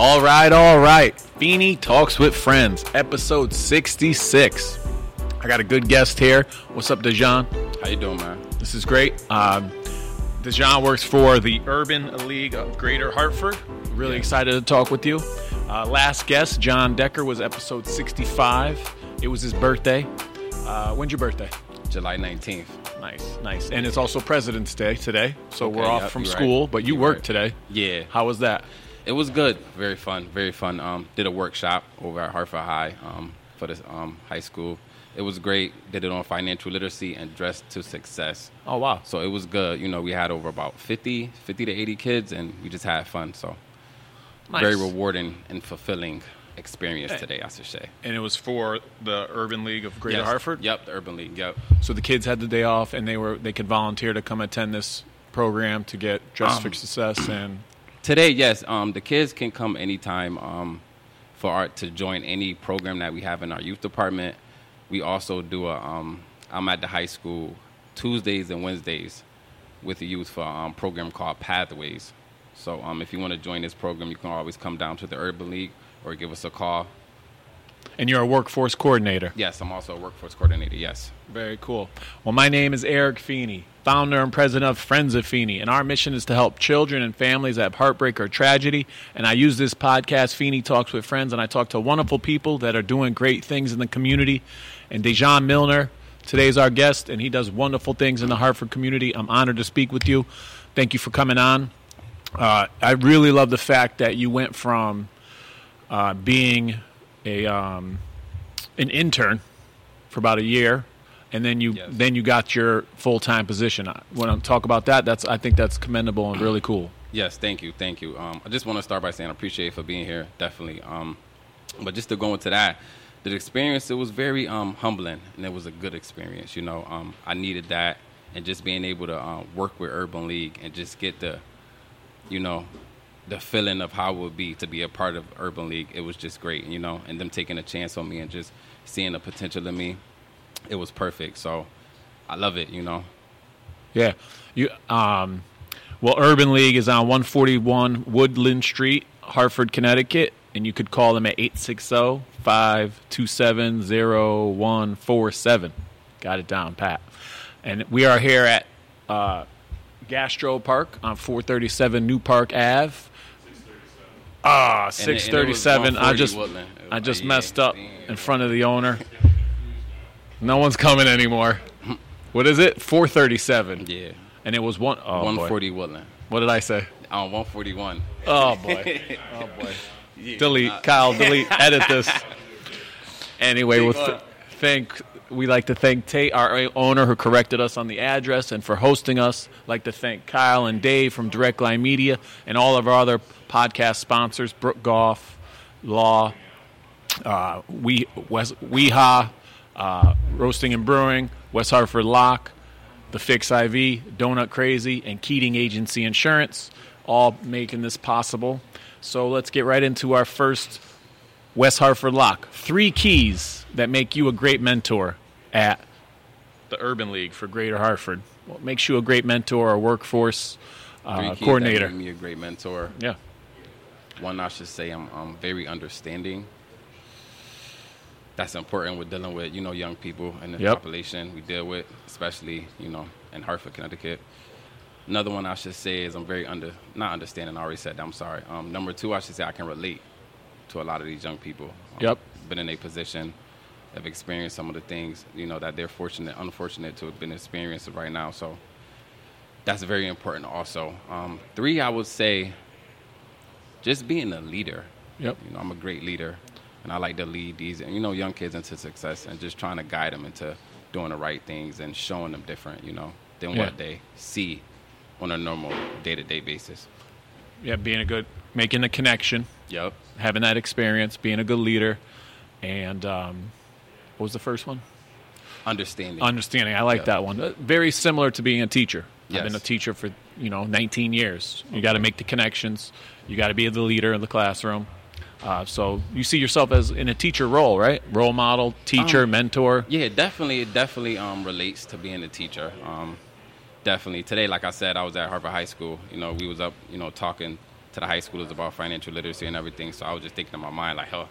All right, all right. Feeney Talks with Friends, episode 66. I got a good guest here. What's up, Dejan? How you doing, man? This is great. Um, Dejan works for the Urban League of Greater Hartford. Really excited to talk with you. Uh, last guest, John Decker, was episode 65. It was his birthday. Uh, when's your birthday? July 19th. Nice, nice. And it's also President's Day today, so Okay, we're off yep, from school, right. but you You're worked right. today. Yeah. How was that? It was good. Very fun. Very fun. Um, did a workshop over at Hartford High um, for this um, high school. It was great. Did it on financial literacy and dressed to success. Oh, wow. So it was good. You know, we had over about 50, 50 to 80 kids, and we just had fun. So Nice. very rewarding and fulfilling experience today, I should say. And it was for the Urban League of Greater Yes. Hartford? Yep, the Urban League. Yep. So the kids had the day off, and they were they could volunteer to come attend this program to get dressed for Um, success. And Today, yes, um, the kids can come anytime um, for art to join any program that we have in our youth department. We also do a. Um, I'm at the high school Tuesdays and Wednesdays with the youth for a um, program called Pathways. So um, if you want to join this program, you can always come down to the Urban League or give us a call. And you're a workforce coordinator. Yes, I'm also a workforce coordinator. Yes. Very cool. Well, my name is Eric Feeney, founder and president of Friends of Feeney, and our mission is to help children and families that have heartbreak or tragedy. And I use this podcast, Feeney Talks with Friends, and I talk to wonderful people that are doing great things in the community. And Dejan Milner, today's our guest, and he does wonderful things in the Hartford community. I'm honored to speak with you. Thank you for coming on. Uh, I really love the fact that you went from uh, being a um, an intern for about a year, and then you Yes. then you got your full time position. I- When I talk about that, that's I think that's commendable and really cool. Yes, thank you, thank you. Um, I just want to start by saying I appreciate you for being here, definitely. Um, but just to go into that, the experience it was very um, humbling, and it was a good experience. You know, um, I needed that, and just being able to uh, work with Urban League and just get the, you know, the feeling of how it would be to be a part of Urban League. It was just great, you know, and them taking a chance on me and just seeing the potential in me, it was perfect. So, I love it, you know. Yeah, you um, well, Urban League is on 141 Woodland Street, Hartford, Connecticut, and you could call them at 860-527-0147. Got it down, Pat. And we are here at uh, Gastro Park on 437 New Park Ave. Ah, And it- and it was 637. I just Woodland. It was I just yeah, messed up in front of the owner. No one's coming anymore. What is it? 437. Yeah. And it was one. Oh, boy. 140 Woodland. What did I say? On 141. Oh boy. oh boy. Delete, Kyle. Delete. Edit this. Anyway, we'll th- thank. We like to thank Tate, our owner, who corrected us on the address, and for hosting us. Like to thank Kyle and Dave from Direct Line Media, and all of our other podcast sponsors: Brook Golf, Law, uh, we West uh, Roasting and Brewing, West Hartford Lock, the Fix IV, Donut Crazy, and Keating Agency Insurance, all making this possible. So let's get right into our first West Hartford Lock. Three keys that make you a great mentor at the Urban League for Greater Hartford. What makes you a great mentor or workforce Three uh, keys that coordinator? me a great mentor. Yeah. One, I should say, I'm, I'm very understanding. That's important with dealing with you know young people and the Yep. population we deal with, especially you know in Hartford, Connecticut. Another one I should say is I'm very under not understanding. I already said that. I'm sorry. Um, number two, I should say I can relate to a lot of these young people. Um, Yep. Been in a position, have experienced some of the things you know that they're fortunate, unfortunate to have been experiencing right now. So that's very important. Also, um, three, I would say, just being a leader. Yep. You know, I'm a great leader, and I like to lead these, you know, young kids into success, and just trying to guide them into doing the right things and showing them different, you know, than Yeah. what they see on a normal day-to-day basis. Yeah, being a good, making a connection, Yep. having that experience, being a good leader, and um, what was the first one? Understanding. Understanding. I like Yeah. that one. Uh, Very similar to being a teacher. I've been a teacher for you know 19 years. You got to make the connections. You got to be the leader in the classroom. Uh, so you see yourself as in a teacher role, right? Role model, teacher, Um, mentor. Yeah, definitely. It definitely um, relates to being a teacher. Um, definitely. Today, like I said, I was at Hartford High School. You know, we was up, you know, talking to the high school is about financial literacy and everything. So I was just thinking in my mind like, oh,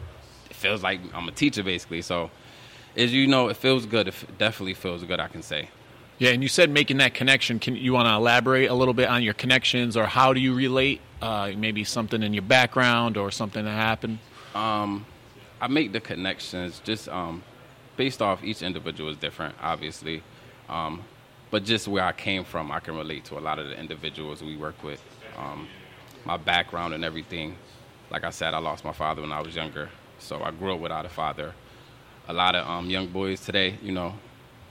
it feels like I'm a teacher basically. So as you know, it feels good. It definitely feels good. I can say. Yeah, and you said making that connection. Can you want to elaborate a little bit on your connections, or how do you relate? Uh, maybe something in your background or something that happened. Um, I make the connections just um, based off each individual is different, obviously, um, but just where I came from, I can relate to a lot of the individuals we work with. Um, my background and everything. Like I said, I lost my father when I was younger, so I grew up without a father. A lot of um, young boys today, you know,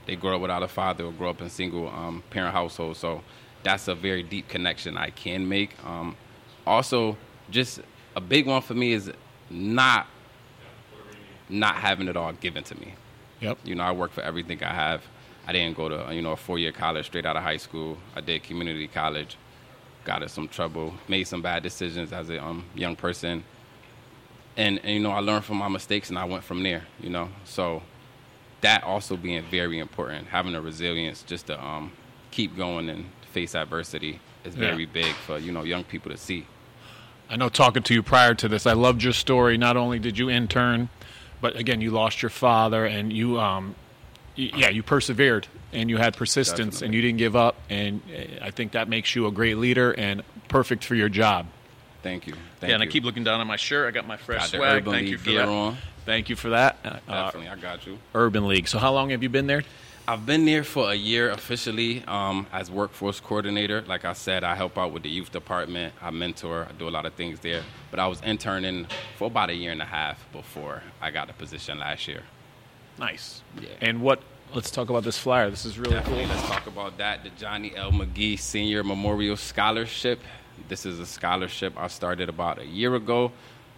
they grow up without a father or grow up in single um, parent households. So that's a very deep connection I can make. Um, also, just a big one for me is not not having it all given to me. Yep. You know, I work for everything I have. I didn't go to you know a four year college straight out of high school. I did community college, got in some trouble, made some bad decisions as a um, young person, and, and you know I learned from my mistakes and I went from there. You know, so that also being very important, having a resilience just to um, keep going and face adversity is very yeah. big for you know young people to see. I know talking to you prior to this, I loved your story. Not only did you intern, but again, you lost your father, and you, um, yeah, you persevered and you had persistence, Definitely. and you didn't give up. And uh, I think that makes you a great leader and perfect for your job. Thank you. Thank yeah, and you. I keep looking down at my shirt. I got my fresh got swag. Thank you for that. On. Thank you for that. Uh, Definitely, I got you. Urban League. So, how long have you been there? I've been there for a year officially um, as workforce coordinator. Like I said, I help out with the youth department. I mentor. I do a lot of things there. But I was interning for about a year and a half before I got the position last year. Nice. Yeah. And what? Let's talk about this flyer. This is really Definitely, cool. Let's talk about that. The Johnny L. McGee Senior Memorial Scholarship. This is a scholarship I started about a year ago.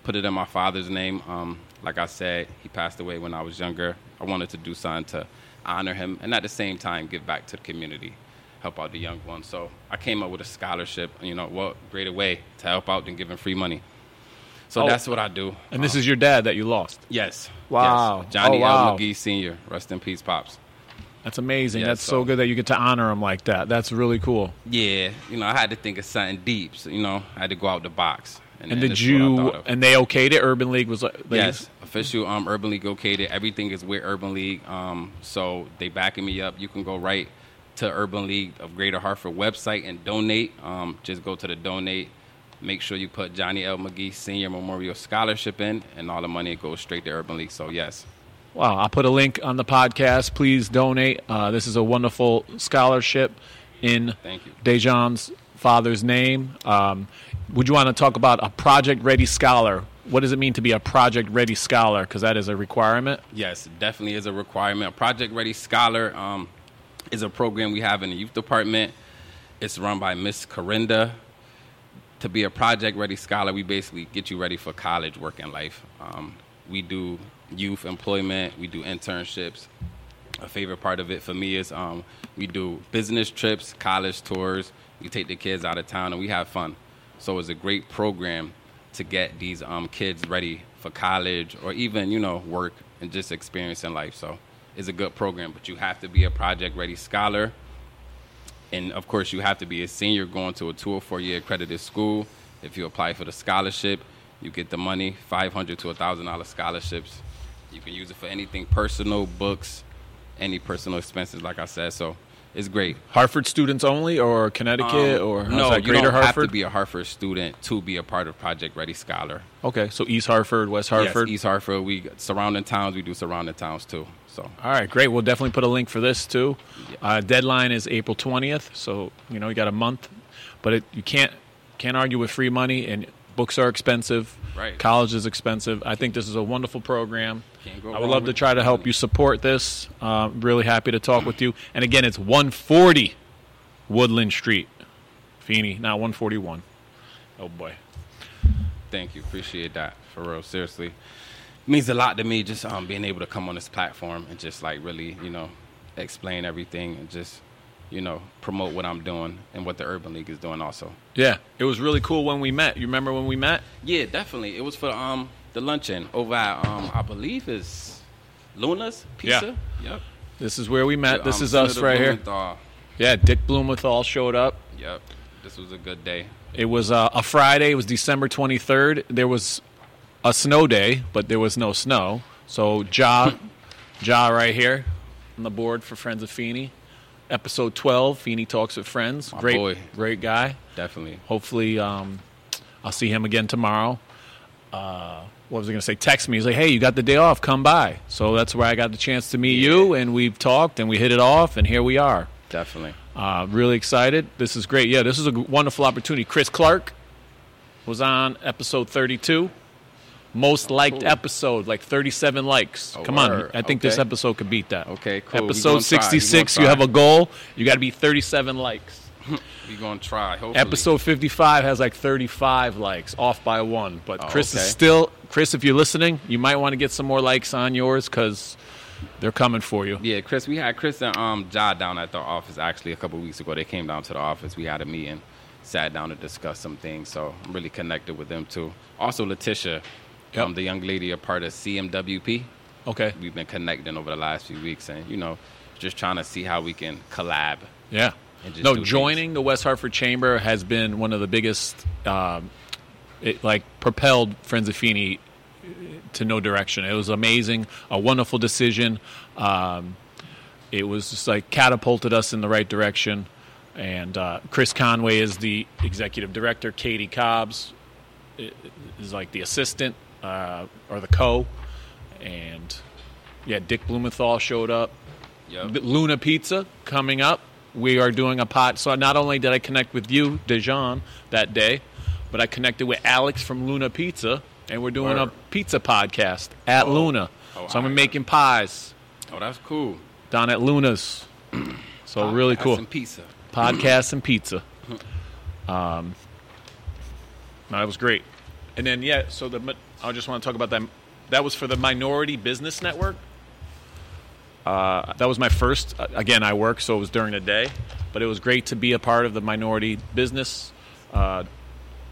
Put it in my father's name. Um, like I said, he passed away when I was younger. I wanted to do something to honor him, and at the same time give back to the community, help out the young ones. So I came up with a scholarship. You know, what greater way to help out than giving free money. So oh, that's what I do. And this um, is your dad that you lost. Yes. Wow. Yes. Johnny oh, wow. L. McGee Senior. Rest in peace, pops. That's amazing. that's so, so, good that you get to honor him like that. That's really cool. Yeah, you know, I had to think of something deep. So, you know, I had to go out the box. And, and did you? And they okayed it. Urban League was like yes, official. Um, Urban League okayed it. Everything is with Urban League. Um, so they backing me up. You can go right to Urban League of Greater Hartford website and donate. Um, just go to the donate. Make sure you put Johnny L. McGee Senior Memorial Scholarship in, and all the money goes straight to Urban League. So yes. Wow, I'll put a link on the podcast. Please donate. Uh, this is a wonderful scholarship in Thank you. Dejan's father's name. Um, would you want to talk about a project ready scholar? What does it mean to be a project ready scholar? Because that is a requirement. Yes, definitely is a requirement. Project ready scholar um, is a program we have in the youth department. It's run by Miss Corinda. To be a project ready scholar, we basically get you ready for college, work, and life. Um, we do youth employment, we do internships. A favorite part of it for me is um, we do business trips, college tours. We take the kids out of town and we have fun. So it's a great program to get these um, kids ready for college or even, you know, work and just experiencing life. So it's a good program, but you have to be a project ready scholar. And of course, you have to be a senior going to a two or four year accredited school. If you apply for the scholarship, you get the money, 500 to $1,000 scholarships. You can use it for anything personal, books, any personal expenses, like I said. So it's great. Hartford students only, or Connecticut, um, or no? you don't Hartford? have to be a Hartford student to be a part of Project Ready Scholar. Okay, so East Hartford, West Hartford, yes, East Hartford. We surrounding towns. We do surrounding towns too. So all right, great. We'll definitely put a link for this too. Uh, deadline is April twentieth, so you know you got a month, but it, you can't can't argue with free money, and books are expensive. Right. College is expensive. I think this is a wonderful program. I would love to try to help you support this. Uh, really happy to talk with you. And again, it's 140 Woodland Street, Feeney, not 141. Oh boy. Thank you. Appreciate that for real. Seriously, means a lot to me just um, being able to come on this platform and just like really, you know, explain everything and just you know, promote what I'm doing and what the Urban League is doing also. Yeah, it was really cool when we met. You remember when we met? Yeah, definitely. It was for um the luncheon over at um I believe is Luna's Pizza. Yeah. Yep. This is where we met. This um, is Senator us right Blumenthal. here. Yeah, Dick Blumenthal showed up. Yep. This was a good day. It was uh, a Friday. It was December 23rd. There was a snow day, but there was no snow. So Ja, Ja, right here on the board for Friends of Feeney. Episode 12, Feeney talks with friends. My great, boy. great guy. Definitely. Hopefully, um, I'll see him again tomorrow. Uh, what was I going to say? Text me. He's like, "Hey, you got the day off? Come by." So that's where I got the chance to meet you, and we've talked and we hit it off, and here we are. Definitely. Uh, really excited. This is great. Yeah, this is a wonderful opportunity. Chris Clark was on episode 32. Most liked cool. episode, like 37 likes. Oh, Come on. word. I think this episode could beat that. Okay, cool. Episode gonna try. We 66, you have a goal. You got to be 37 likes. We're going to try. Hopefully. Episode 55 has like 35 likes, off by one. But Oh, Chris okay. is still, Chris, if you're listening, you might want to get some more likes on yours because they're coming for you. Yeah, Chris, we had Chris and um, Ja down at the office actually a couple weeks ago. They came down to the office. We had a meeting, sat down to discuss some things. So I'm really connected with them too. Also, Letitia, Yep. um, the young lady, a part of CMWP. Okay. We've been connecting over the last few weeks, and you know, just trying to see how we can collab. Yeah. And just No, joining the West Hartford Chamber has been one of the biggest, um, it like propelled Friends of Feeney to no direction. It was amazing, a wonderful decision. Um, it was just like catapulted us in the right direction. And uh, Chris Conway is the executive director. Katie Cobbs is like the assistant uh, or the co. And yeah, Dick Blumenthal showed up. Yep. Luna Pizza coming up. We are doing a pot. So not only did I connect with you, Dejan, that day, but I connected with Alex from Luna Pizza, and we're doing a pizza podcast at Oh. Luna. Oh, so I'm making pies Oh, that's cool. down at Luna's. So really cool. Some pizza. Podcast and pizza. Um, no, that was great. And then yeah, so the I just want to talk about that. That was for the Minority Business Network. Uh, that was my first. uh, Again, I work, so it was during the day, but it was great to be a part of the minority business. Uh,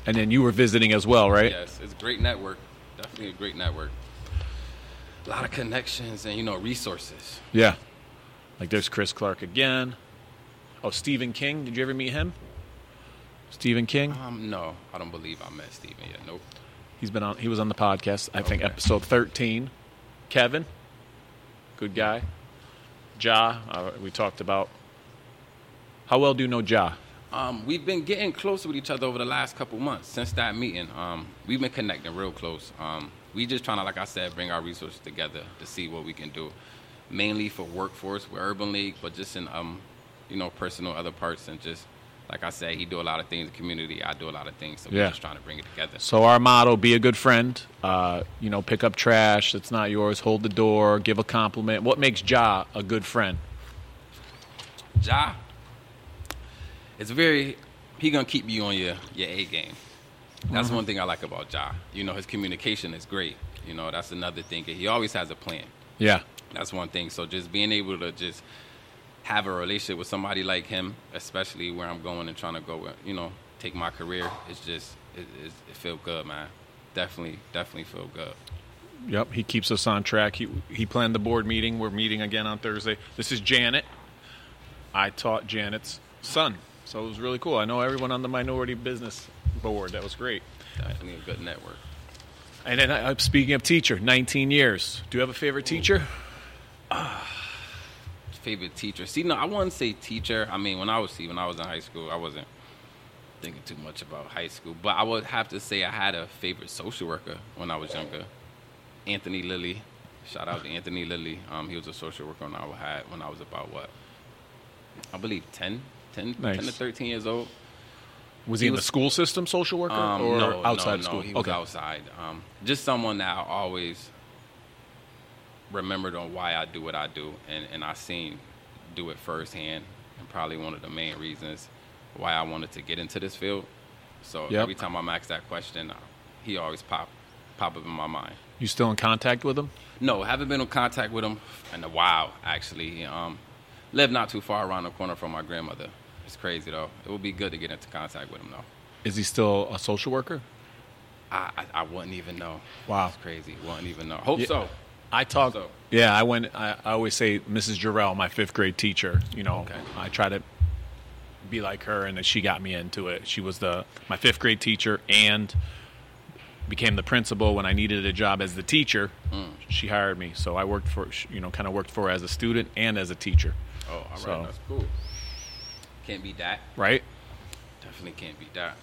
and then you were visiting as well, right? Yes, it's a great network. Definitely a great network. A lot of connections and you know resources. Yeah. Like there's Chris Clark again. Oh, Stephen King. Did you ever meet him? Stephen King. Um, no, I don't believe I met Stephen yet. Nope. He's been on. He was on the podcast. I think Okay. episode thirteen. Kevin, good guy. Ja, uh, we talked about. How well do you know Ja? Um, we've been getting closer with each other over the last couple months since that meeting. Um, we've been connecting real close. Um, we just trying to, like I said, bring our resources together to see what we can do, mainly for workforce with Urban League, but just in um, you know, personal other parts and just like I said, he do a lot of things in the community. I do a lot of things, so Yeah. we're just trying to bring it together. So our motto: be a good friend. Uh, you know, pick up trash that's not yours. Hold the door. Give a compliment. What makes Ja a good friend? Ja, it's very he gonna keep you on your your A game. That's one thing I like about Ja. You know, his communication is great. You know, that's another thing. He always has a plan. Yeah. That's one thing. So just being able to just have a relationship with somebody like him, especially where I'm going and trying to go, you know, take my career, it's just it, it, it feel good, man. Definitely, definitely feel good. Yep, he keeps us on track. He he planned the board meeting. We're meeting again on Thursday. This is Janet. I taught Janet's son, so it was really cool. I know everyone on the minority business board. That was great. Definitely a good network. And then uh, speaking of teacher, 19 years. Do you have a favorite teacher? Favorite teacher? See, no, I wouldn't say teacher. I mean, when I was see, when I was in high school, I wasn't thinking too much about high school. But I would have to say I had a favorite social worker when I was younger. Anthony Lilly. Shout out to Anthony Lilly. Um, he was a social worker when I had when I was about what? I believe 10, 10, 10 to 13 years old. Was he, He in the school system, social worker, Um, or no, outside no, of school? No, he was okay. outside. Um, just someone that I always remembered on why I do what I do, and, and I seen do it firsthand, and probably one of the main reasons why I wanted to get into this field. So Yep. every time I'm asked that question, uh, he always pop pop up in my mind. You still in contact with him? No, haven't been in contact with him in a while. Actually, um, live not too far around the corner from my grandmother. It's crazy though. It would be good to get into contact with him though. Is he still a social worker? I, I, I wouldn't even know. Wow. It's crazy. Wouldn't even know. Hope Yeah. so. I talk. So- Yeah, I went. I, I always say Mrs. Jarrell, my fifth grade teacher. You know, Okay. I try to be like her, and she got me into it. She was the my fifth grade teacher and became the principal when I needed a job as the teacher. Mm. She hired me, so I worked for you know kind of worked for her as a student and as a teacher. Oh, all right, so, that's cool. Can't beat that, right? Definitely can't beat that.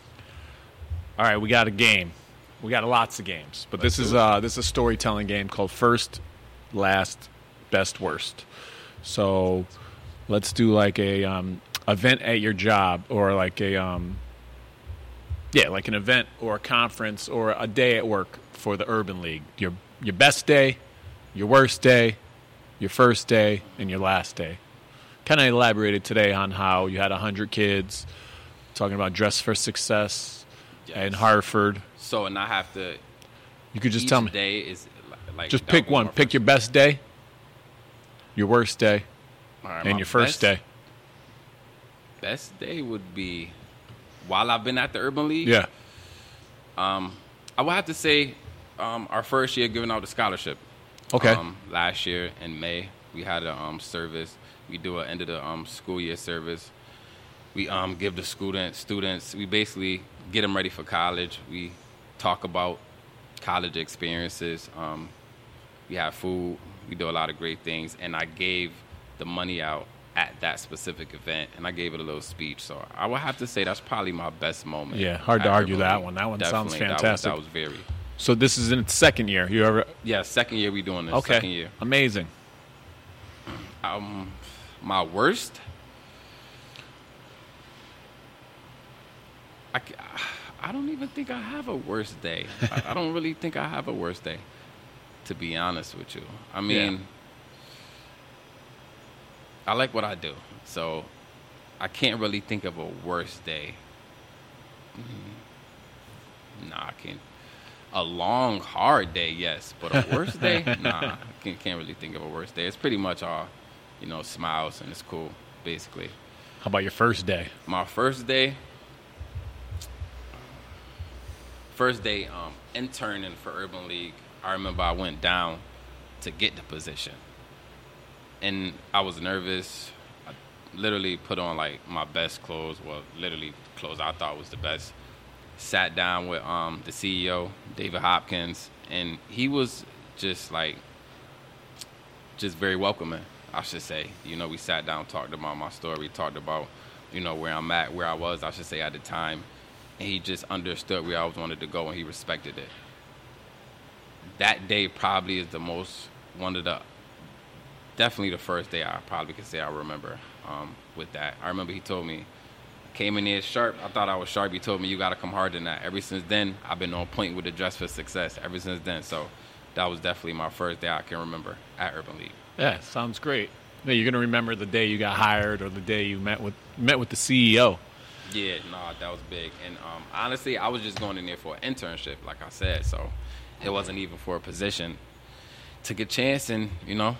All right, we got a game. We got lots of games, but Let's this is uh, this is a storytelling game called First, Last, Best, Worst. So let's do like a um, event at your job or like a um, yeah, like an event or a conference or a day at work for the Urban League. Your your best day, your worst day, your first day, and your last day. Kind of elaborated today on how you had hundred kids, talking about dress for success yes. in Hartford. So, and I have to. You could just tell me. Day is like just pick one. Pick your best day, your worst day, right, and your first best, day. Best day would be while I've been at the Urban League. Yeah. Um, I would have to say, um, our first year giving out the scholarship. Okay. Um, last year in May, we had a um, service. We do an end of the um, school year service. We um, give the students students. We basically get them ready for college. We talk about college experiences. Um, we have food. We do a lot of great things. And I gave the money out at that specific event, and I gave it a little speech. So I would have to say that's probably my best moment. Yeah, hard to argue that one. That one sounds fantastic. That was, that was, very. So this is in its second year. You ever? Yeah, second year we doing this. Okay, second year. Amazing. Um, my worst. I, I don't even think I have a worse day. I, I, don't really think I have a worse day, to be honest with you. I mean, yeah. I like what I do, so I can't really think of a worse day. Mm, nah, I can't. A long, hard day, yes, but a worse day, nah, I can't, can't really think of a worse day. It's pretty much all, you know, smiles and it's cool, basically. How about your first day? My first day. First day, um, interning for Urban League. I remember I went down to get the position and I was nervous. I literally put on like my best clothes. Well, literally clothes I thought was the best. Sat down with um, the CEO, David Hopkins, and he was just like, just very welcoming. I should say. You know, we sat down, talked about my story, talked about, you know, where I'm at, where I was. I should say at the time, and he just understood where I was wanted to go, and he respected it. That day probably is the most one of the definitely the first day I probably could say I remember um, with that. I remember he told me, came in there sharp. I thought I was sharp. He told me you got to come harder than that. Ever since then, I've been on point with the dress for success. Ever since then, so that was definitely my first day I can remember at Urban League. Yeah, sounds great. Yeah, you're gonna remember the day you got hired or the day you met with met with the CEO. Yeah, no, nah, that was big. And um, honestly, I was just going in there for an internship, like I said. So it wasn't even for a position. Took a chance, and you know,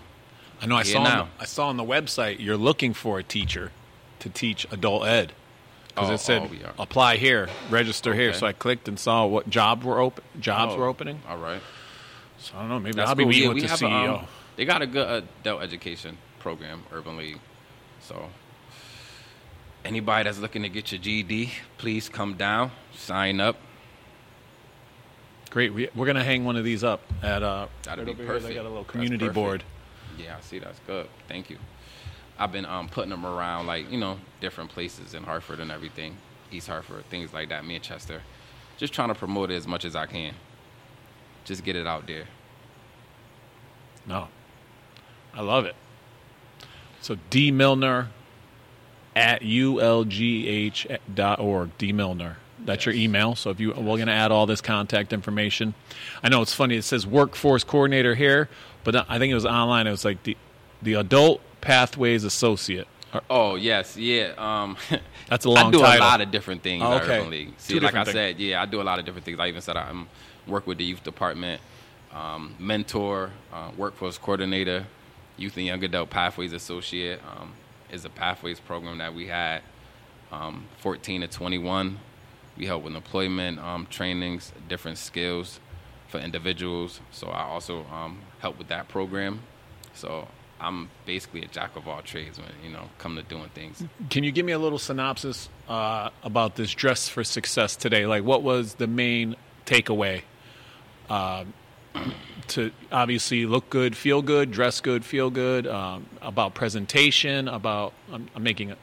I know. I saw. The, I saw on the website you're looking for a teacher to teach adult ed because oh, it said oh, apply here, register okay. here. So I clicked and saw what jobs were open. Jobs oh, were opening. All right. So I don't know. Maybe That's I'll be meeting yeah, with the CEO. A, um, they got a good adult education program, Urban League. So anybody that's looking to get your GD, please come down, sign up. Great. We, are going to hang one of these up at uh, That'd right be perfect. Here. They got a little community board. Yeah, I see. That's good. Thank you. I've been um, putting them around, like you know, different places in Hartford and everything, East Hartford, things like that, Manchester. Just trying to promote it as much as I can. Just get it out there. No, I love it. So D Milner at ulgh.org. D Milner. That's yes. your email. So if you, we're going to add all this contact information. I know it's funny. It says workforce coordinator here, but I think it was online. It was like the the adult pathways associate. Oh yes, yeah. Um, That's a long. I do title. a lot of different things oh, okay. See, like I things. said, yeah, I do a lot of different things. I even said I work with the youth department, um, mentor, uh, workforce coordinator, youth and young adult pathways associate. Um, is a pathways program that we had, um, 14 to 21. We help with employment um, trainings, different skills for individuals. So I also um, help with that program. So I'm basically a jack of all trades when you know come to doing things. Can you give me a little synopsis uh, about this dress for success today? Like, what was the main takeaway? Uh, to obviously look good, feel good, dress good, feel good. Um, about presentation, about I'm, I'm, making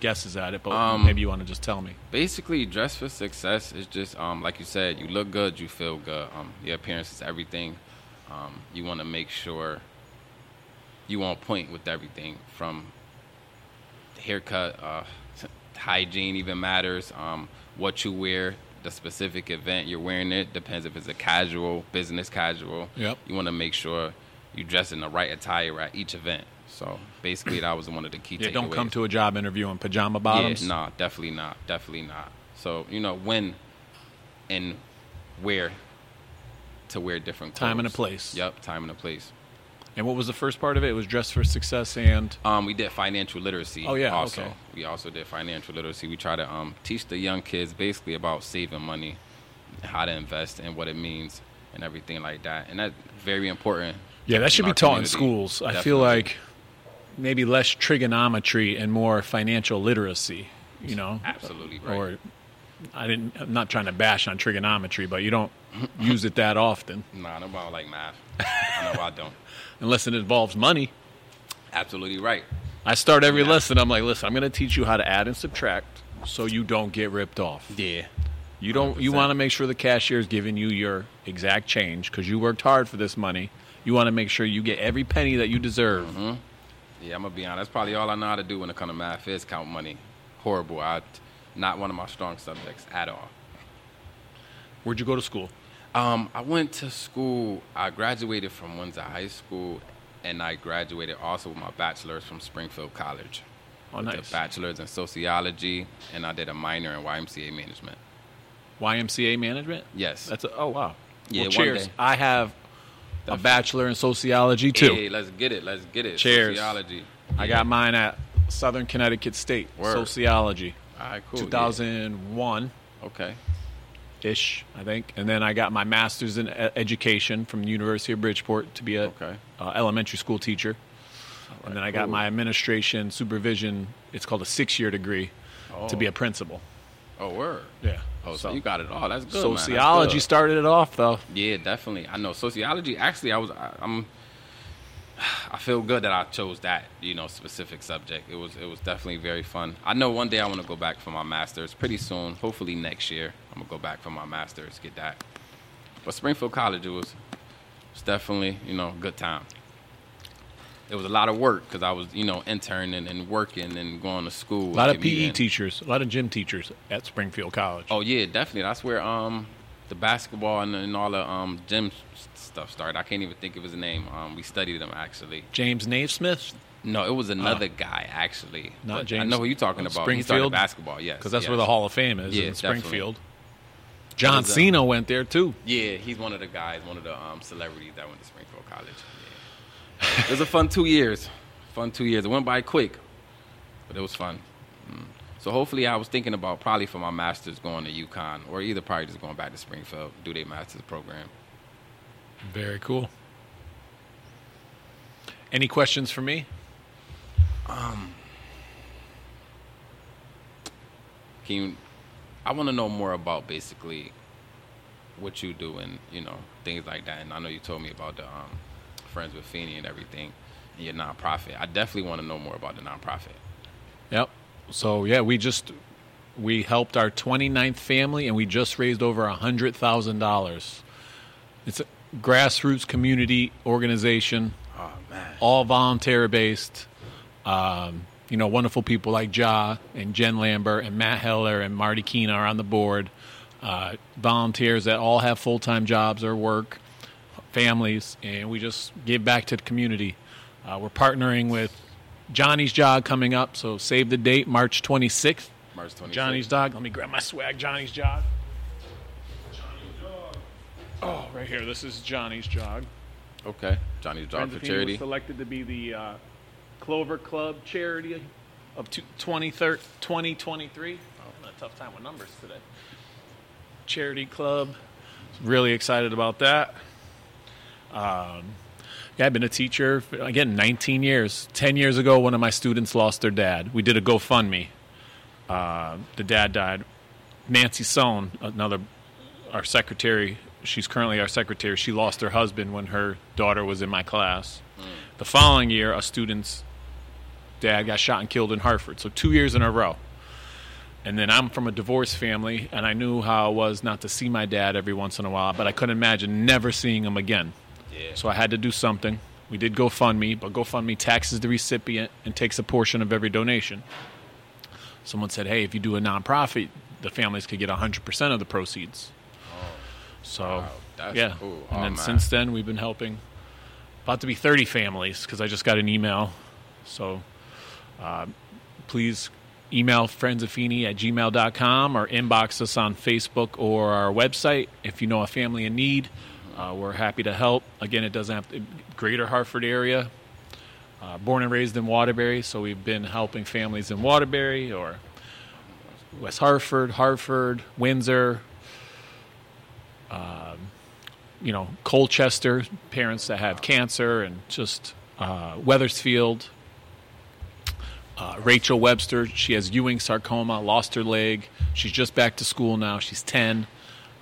guesses at it, but um, maybe you want to just tell me. Basically, dress for success is just um, like you said, you look good, you feel good. Um, your appearance is everything. Um, you want to make sure you on point with everything from haircut, uh, hygiene even matters. Um, what you wear, the specific event you're wearing it depends if it's a casual, business casual. Yep. You want to make sure you dress in the right attire at each event. So basically, that was one of the key. Yeah, don't come to a job interview in pajama bottoms. Yeah, nah, definitely not, definitely not. So you know when and where to wear different clothes. Time and a place. Yep, time and a place. And what was the first part of it? It was dress for success and um, we did financial literacy. Oh yeah, also okay. we also did financial literacy. We try to um, teach the young kids basically about saving money, how to invest, and what it means, and everything like that. And that's very important. Yeah, that should be taught in schools. Definitely. I feel like maybe less trigonometry and more financial literacy. You know, absolutely right. Or I didn't. I'm not trying to bash on trigonometry, but you don't use it that often. Nah, nobody like math. I know I don't unless it involves money. Absolutely right. I start every yeah. lesson. I'm like, listen, I'm going to teach you how to add and subtract, so you don't get ripped off. Yeah. You don't. 100%. You want to make sure the cashier is giving you your exact change because you worked hard for this money. You want to make sure you get every penny that you deserve. Mm-hmm. Yeah, I'm gonna be honest. That's probably all I know how to do when it comes to math is count money. Horrible. I, not one of my strong subjects at all. Where'd you go to school? Um, I went to school. I graduated from Windsor High School, and I graduated also with my bachelor's from Springfield College. Oh, nice. A bachelor's in sociology, and I did a minor in YMCA management. YMCA management? Yes. That's a, oh wow. Yeah. Well, cheers. I have a bachelor in sociology too. Hey, let's get it. Let's get it. Cheers. Sociology. I got mine at Southern Connecticut State. Word. Sociology. All right, cool. 2001. Yeah. Okay ish, I think. And then I got my master's in education from the University of Bridgeport to be a okay. uh, elementary school teacher. Right, and then I got my administration supervision. It's called a six-year degree oh. to be a oh. principal. Oh, word. Yeah. Oh, so, so you got it all. That's good. Sociology That's good. started it off, though. Yeah, definitely. I know sociology. Actually, I was. I, I'm I feel good that I chose that, you know, specific subject. It was it was definitely very fun. I know one day I want to go back for my masters pretty soon. Hopefully next year I'm gonna go back for my masters, get that. But Springfield College, it was, it was definitely you know a good time. It was a lot of work because I was you know interning and working and going to school. A lot of PE teachers, a lot of gym teachers at Springfield College. Oh yeah, definitely. That's where um the basketball and, and all the um gym stuff started. I can't even think of his name. Um, we studied him actually. James Naismith. No, it was another uh, guy actually. Not James. I know who you're talking about. Springfield. He started basketball. Yes, because that's yes. where the Hall of Fame is yeah, in Springfield. Definitely. John Cena went there too. Yeah, he's one of the guys, one of the um, celebrities that went to Springfield College. Yeah. it was a fun two years. Fun two years. It went by quick, but it was fun. Mm. So hopefully, I was thinking about probably for my master's going to UConn, or either probably just going back to Springfield, do their master's program. Very cool. Any questions for me? Um, can you, I want to know more about basically what you do and you know things like that. And I know you told me about the um, friends with Feeney and everything, and your nonprofit. I definitely want to know more about the nonprofit. Yep. So yeah, we just we helped our 29th family, and we just raised over a hundred thousand dollars. It's a grassroots community organization Oh man! All volunteer based. Um, you know, wonderful people like Ja and Jen Lambert and Matt Heller and Marty Keene are on the board. Uh, volunteers that all have full time jobs or work, families, and we just give back to the community. Uh, we're partnering with Johnny's Jog coming up, so save the date, March 26th. March 26th. Johnny's Jog. Let me grab my swag. Johnny's Jog. Johnny's Jog. Oh, right here. This is Johnny's Jog. Okay, Johnny's Jog for charity. Was selected to be the uh, Clover Club charity of 2023. Oh, a tough time with numbers today. Charity club. Really excited about that. Um, Yeah, I've been a teacher for, again 19 years. 10 years ago, one of my students lost their dad. We did a GoFundMe. Uh, the dad died. Nancy Sohn, another our secretary, she's currently our secretary. She lost her husband when her daughter was in my class. The following year, a student's dad got shot and killed in Hartford. So two years in a row. And then I'm from a divorced family, and I knew how it was not to see my dad every once in a while, but I couldn't imagine never seeing him again. Yeah. So I had to do something. We did GoFundMe, but GoFundMe taxes the recipient and takes a portion of every donation. Someone said, hey, if you do a nonprofit, the families could get 100% of the proceeds. Oh, so, Wow, that's yeah. cool. And Oh, then man. since then, we've been helping about to be 30 families because I just got an email. So uh, please email friendsoffeeney at gmail.com or inbox us on Facebook or our website if you know a family in need. Uh, we're happy to help. Again, it doesn't have to, greater Hartford area. Uh, born and raised in Waterbury, so we've been helping families in Waterbury or West Hartford, Hartford, Windsor, um, you know, Colchester, parents that have cancer, and just uh, Wethersfield. Uh, Rachel Webster, she has Ewing sarcoma, lost her leg. She's just back to school now. She's 10.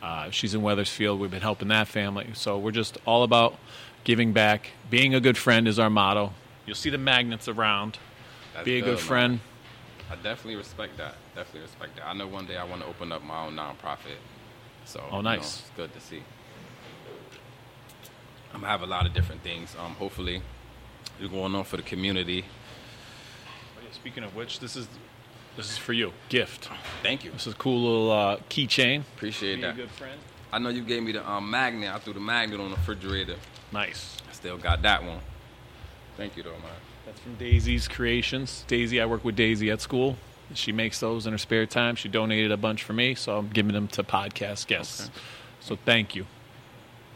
Uh, she's in Wethersfield. We've been helping that family. So we're just all about giving back. Being a good friend is our motto. You'll see the magnets around. That's Be a good man. friend. I definitely respect that. Definitely respect that. I know one day I want to open up my own nonprofit. So Oh, you know, nice. it's good to see. I'm gonna have a lot of different things. Um, hopefully, you're going on for the community. Speaking of which, this is this is for you. Gift. Thank you. This is a cool little uh, keychain. Appreciate Be a that. good friend. I know you gave me the um, magnet. I threw the magnet on the refrigerator. Nice. I still got that one. Thank you, though, man. That's from Daisy's Creations. Daisy, I work with Daisy at school. She makes those in her spare time. She donated a bunch for me, so I'm giving them to podcast guests. Okay. So thank you.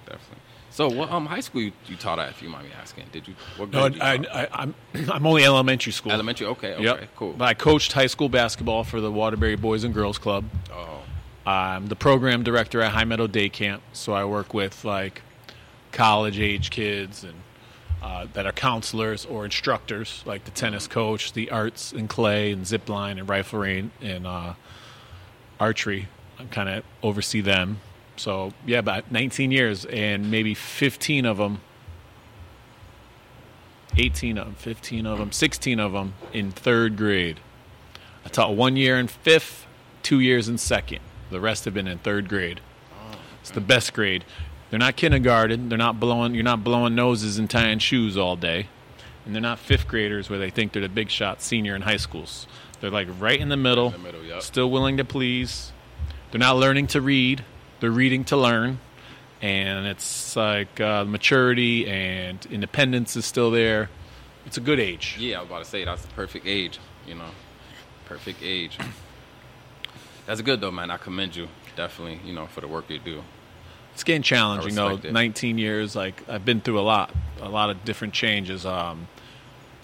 Definitely. So, what um high school you, you taught at? If you mind me asking, did you? What No, you I? I, I'm I'm only elementary school. Elementary. Okay. Okay. Yep. Cool. But I coached high school basketball for the Waterbury Boys and Girls Club. oh. I'm the program director at High Meadow Day Camp, so I work with like college age kids and uh, that are counselors or instructors, like the tennis coach, the arts and clay and zip line and riflery and uh, archery. I kind of oversee them. So yeah, about 19 years, and maybe 15 of them, 18 of them, 15 of them, 16 of them in third grade. I taught one year in fifth, two years in second. The rest have been in third grade. It's the best grade. They're not kindergarten. They're not blowing. You're not blowing noses and tying shoes all day, and they're not fifth graders where they think they're the big shot senior in high schools. They're like right in the middle, In the middle, yep. still willing to please. They're not learning to read. They're reading to learn, and it's like uh, maturity and independence is still there. It's a good age. Yeah, I was about to say that's the perfect age. You know, perfect age. That's good though, man. I commend you definitely. You know, for the work you do. It's getting challenging though. it. 19 years, like I've been through a lot, a lot of different changes. Um,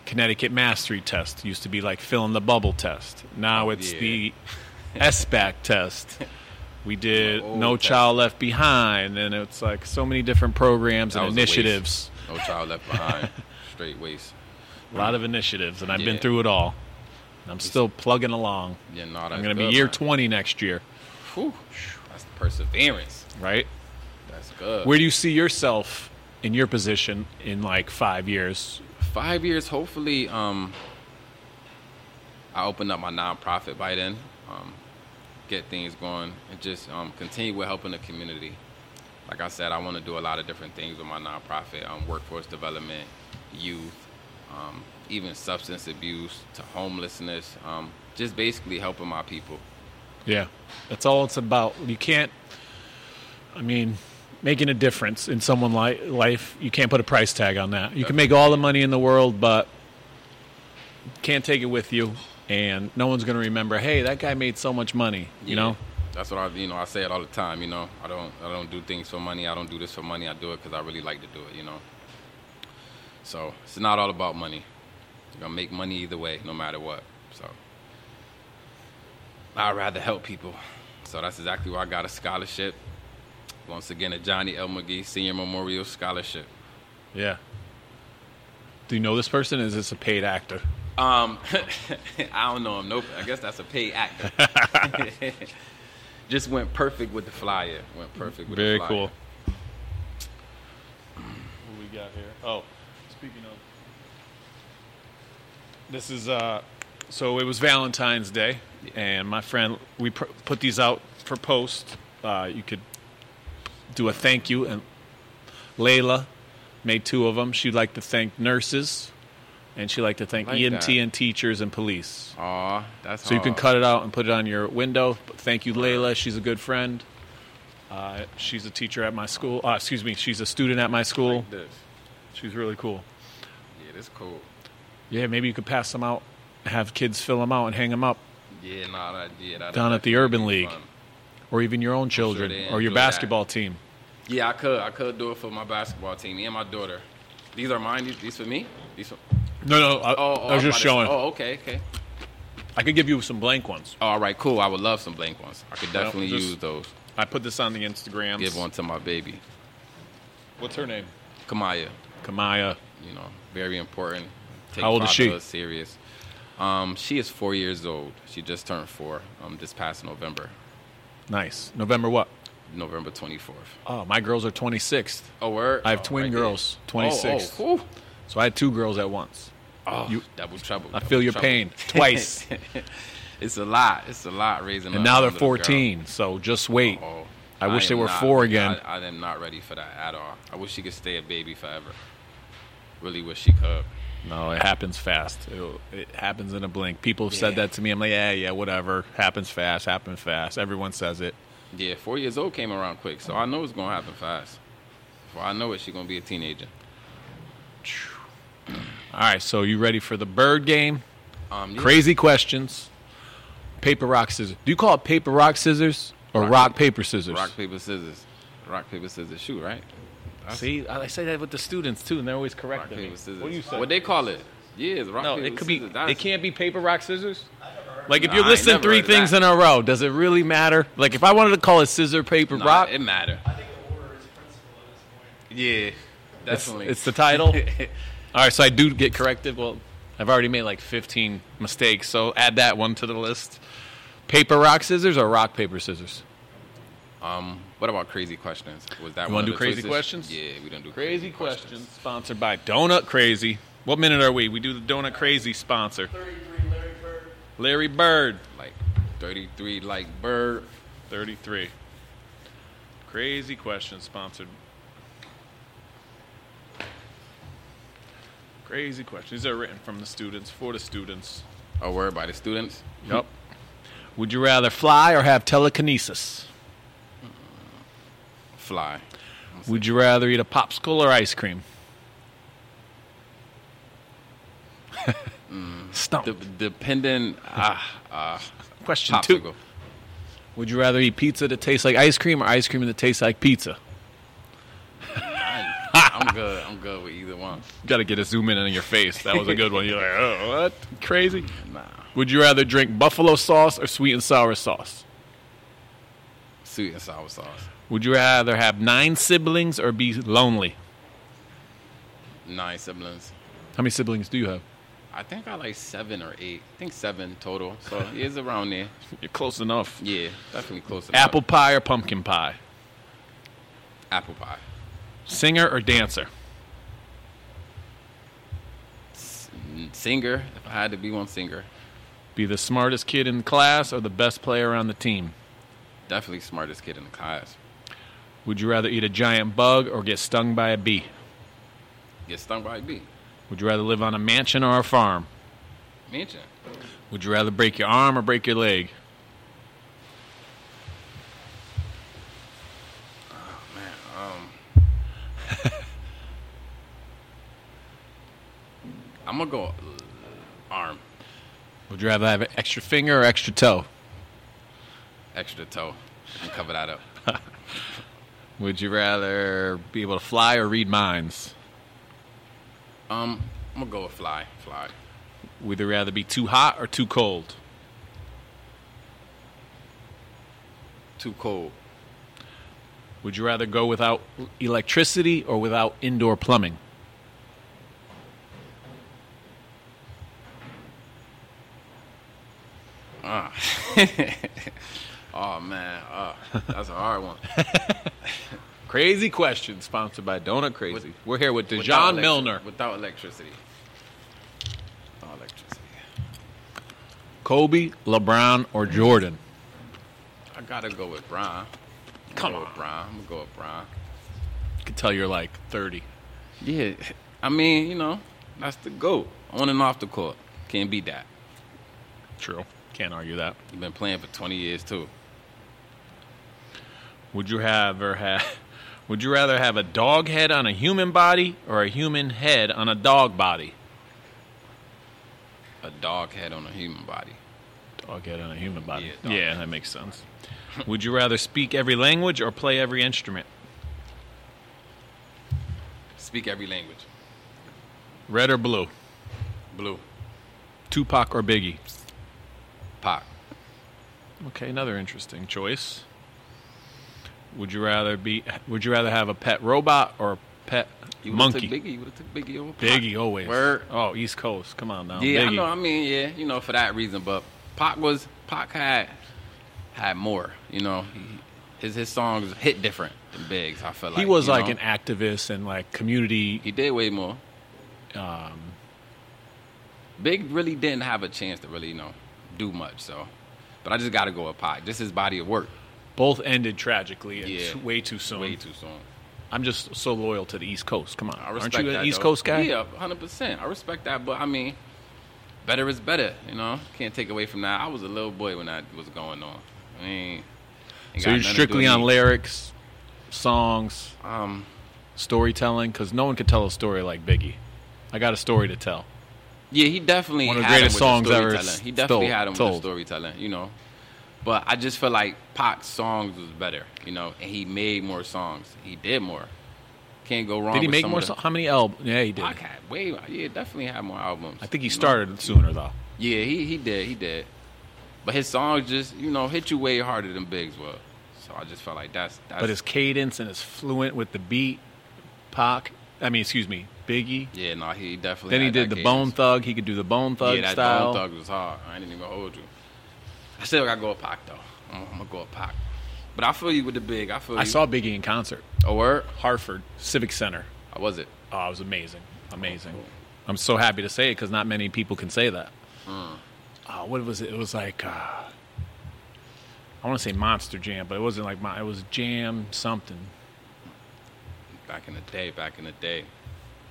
Connecticut Mastery Test used to be like fill in the bubble test. Now it's yeah. the SBAC test. We did old No test. Child Left Behind, and it's like so many different programs That and was a waste. initiatives. No child left behind. Straight waste. A lot of initiatives, and I've been through it all. And I'm still plugging along. Yeah, no, I'm going to be year man. 20 next year, Whew, that's perseverance. right? That's good. Where do you see yourself in your position in like five years? Five years, hopefully, um, I open up my nonprofit by then. Um, get things going and just um, continue with helping the community. Like I said, I want to do a lot of different things with my nonprofit: um, workforce development, youth, um, even substance abuse to homelessness. Um, just basically helping my people. Yeah, that's all it's about. You can't. I mean, making a difference in someone's li- life, you can't put a price tag on that. You can make all the money in the world, but can't take it with you, and no one's going to remember. Hey, that guy made so much money. You Yeah. know. That's what I, you know, I say it all the time. You know, I don't, I don't do things for money. I don't do this for money. I do it because I really like to do it. You know. So it's not all about money. You're gonna make money either way, no matter what. So I'd rather help people. So that's exactly why I got a scholarship. Once again, a Johnny L. McGee Senior Memorial Scholarship. Yeah. Do you know this person? Is this a paid actor? Um, I don't know him. Nope. I guess that's a paid actor. Just went perfect with the flyer. Went perfect with Very the flyer. cool. What we got here? Oh, speaking of, this is uh, so it was Valentine's Day, and my friend we pr- put these out for post. Uh, you could do a thank you, and Layla made two of them. She'd like to thank nurses, and she'd like to thank Like EMT that. and teachers and police. Aw, that's So you can cut it out and put it on your window. Thank you, Layla. She's a good friend. Uh, she's a teacher at my school. Uh, excuse me, she's a student at my school. Like this. She's really cool. Yeah, this cool. Yeah, maybe you could pass them out, have kids fill them out and hang them up, Yeah, nah, that, yeah, that Down at the Urban League. fun. or even your own children they or your enjoy that. basketball team. Yeah, I could. I could do it for my basketball team and my daughter. These are mine. These, these for me. These for. No, no, I, Oh, oh, I was just showing. Oh, okay, okay. I could give you some blank ones. All right, cool. I would love some blank ones. I could definitely just- use those. I put this on the Instagram. Give one to my baby, What's her name? Kamaya. Kamaya. You know, very important. Take How old is she? fatherhood Serious. Um, she is four years old. She just turned four. Um, this past November, Nice. November what? November twenty fourth. Oh, my girls are 26th. Oh, word. I have Oh, twin girls, Oh, 26th. Oh, whew. So I had two girls at once. Oh, You- double trouble. I double feel your trouble. pain twice. it's a lot. It's a lot raising. and now they're little girl. 14. So just wait. Oh, I wish they were not- four again. I, I am not ready for that at all. I wish she could stay a baby forever. Really wish she could. No, it happens fast. It, it happens in a blink. People have said that to me. I'm like, yeah, yeah, whatever. Happens fast. Happens fast. Everyone says it. Yeah, four years old came around quick, so I know it's gonna happen fast. Well, I know it. She's gonna be a teenager. All right, so you ready for the bird game? Um, yeah. Crazy questions. Paper, rock, scissors. Do you call it paper, rock, scissors or rock, Rock, paper, scissors? Rock paper scissors. Rock paper scissors shoot, right? That's- See, I say that with the students too, and they're always Rock correcting me. paper scissors. What do you say? What they call it? Yeah, it's rock no, paper it could scissors. be. That's- It can't be paper, rock, scissors. Like if Nah, you're listing three things that. in a row, does it really matter? Like if I wanted to call it scissor, paper, Nah, rock, It matter. I think the order is principle at this point. Yeah, it's, definitely. it's the title. All right, so I do get corrected. Well, I've already made like 15 mistakes, so add that one to the list. Paper, rock, scissors, or rock, paper, scissors? um, what about crazy questions? Was that You one wanna of do crazy choices? questions? Yeah, we don't do Crazy questions, sponsored by Donut Crazy. What minute are we? We do the Donut Crazy sponsor. 33 Larry Bird. Larry Bird, Like 33, like bird. 33. Crazy questions, sponsored. Crazy questions. These are written from the students, for the students. A word by the students. Yep. Would you rather fly or have telekinesis? Fly. Would you rather eat a popsicle or ice cream? Stump. De- depending. Ah, ah. Question two. Would you rather eat pizza that tastes like ice cream or ice cream that tastes like pizza? I'm good. I'm good with either one. You Got to get a zoom in on your face. That was a good one. You're like, oh, what? Crazy. Nah. Would you rather drink buffalo sauce or sweet and sour sauce? Sweet and sour sauce. Would you rather have nine siblings or be lonely? Nine siblings. How many siblings do you have? I think I like seven or eight. I think seven total. So it's around there. You're close enough. Yeah, definitely close enough. Apple pie or pumpkin pie? Apple pie. Singer or dancer? S- Singer. If I had to be one singer, Be the smartest kid in class or the best player on the team? definitely smartest kid in the class. Would you rather eat a giant bug or get stung by a bee? Get stung by a bee. Would you rather live on a mansion or a farm? Mention. Would you rather break your arm or break your leg? Man, um, I'm gonna go uh, arm, Would you rather have an extra finger or extra toe? extra toe, and cover that up. Would you rather be able to fly or read minds? Um, I'm gonna go with fly, fly. Would you rather be too hot or too cold? Too cold. Would you rather go without electricity or without indoor plumbing? oh man, uh, that's a hard one. Crazy question, sponsored by Donut Crazy. With- We're here with Dejan Milner, Without electricity. Without electricity. Kobe, LeBron, or Jordan. I gotta go with Bron. Come go on. with Bron. I'm gonna go with Bron. You can tell you're like 30. Yeah, I mean, you know, that's the goat on and off the court. Can't beat that. True. Can't argue that. You've been playing for 20 years too. Would you have or have? Would you rather have a dog head on a human body or a human head on a dog body? A dog head on a human body. Dog head on a human body. Yeah, Yeah, that makes sense. Would you rather speak every language or play every instrument? Speak every language. Red or blue? Blue. Tupac or Biggie? Pac. Okay, another interesting choice. Would you rather be? Would you rather have a pet robot or a pet You would've monkey? Took Biggie. You would have took Biggie over Pac. Biggie always. Word. Oh, East Coast. Come on now. Yeah, Biggie. I know. I mean, yeah, you know, for that reason. But Pac was Pac had had more. You know, his his songs hit different than Biggs. I feel like he was like know? an activist and like community. He did way more. Um, Big really didn't have a chance to really, you know, do much. So, but I just got to go with Pac. Just his body of work. both ended tragically and Yeah. way too soon. Way too soon. I'm just so loyal to the East Coast. Come on, I aren't respect you an East though. Coast guy? Yeah, hundred percent. I respect that, but I mean, better is better. You know, can't take away from that. I was a little boy when that was going on. I mean, So you're nothing to do strictly on lyrics, songs, Um, storytelling, because no one could tell a story like Biggie. I got a story to tell. Yeah, he definitely One of the greatest songs the ever. He definitely had him with the storytelling. You know, but I just feel like Pac's songs was better. You know, and he made more songs. He did more. Can't go wrong. Did he make more? the- songs? How many albums? Yeah, he did. Pac had way. Yeah, definitely had more albums. I think he you know? started sooner though. Yeah, he he did, he did. But his songs just, you know, hit you way harder than Biggs will. So I just felt like that's that's But his cadence and his fluent with the beat, Pac. I mean, excuse me, Biggie. yeah, no, he definitely. Then he did the Bone. Thug. He could do the Bone Thug Yeah, that style. Bone Thug was hard. I ain't even hold you. I still gotta go with Pac though. I'm, I'm gonna go with Pac. But I feel you with the big. I feel I you. saw Biggie in concert, Oh, where? Hartford Civic Center. How was it? Oh, it was amazing, amazing. cool. I'm so happy to say it because not many people can say that. Mm. Uh, what was it? It was like uh, I want to say Monster Jam, but it wasn't like my. It was Jam something. Back in the day. Back in the day.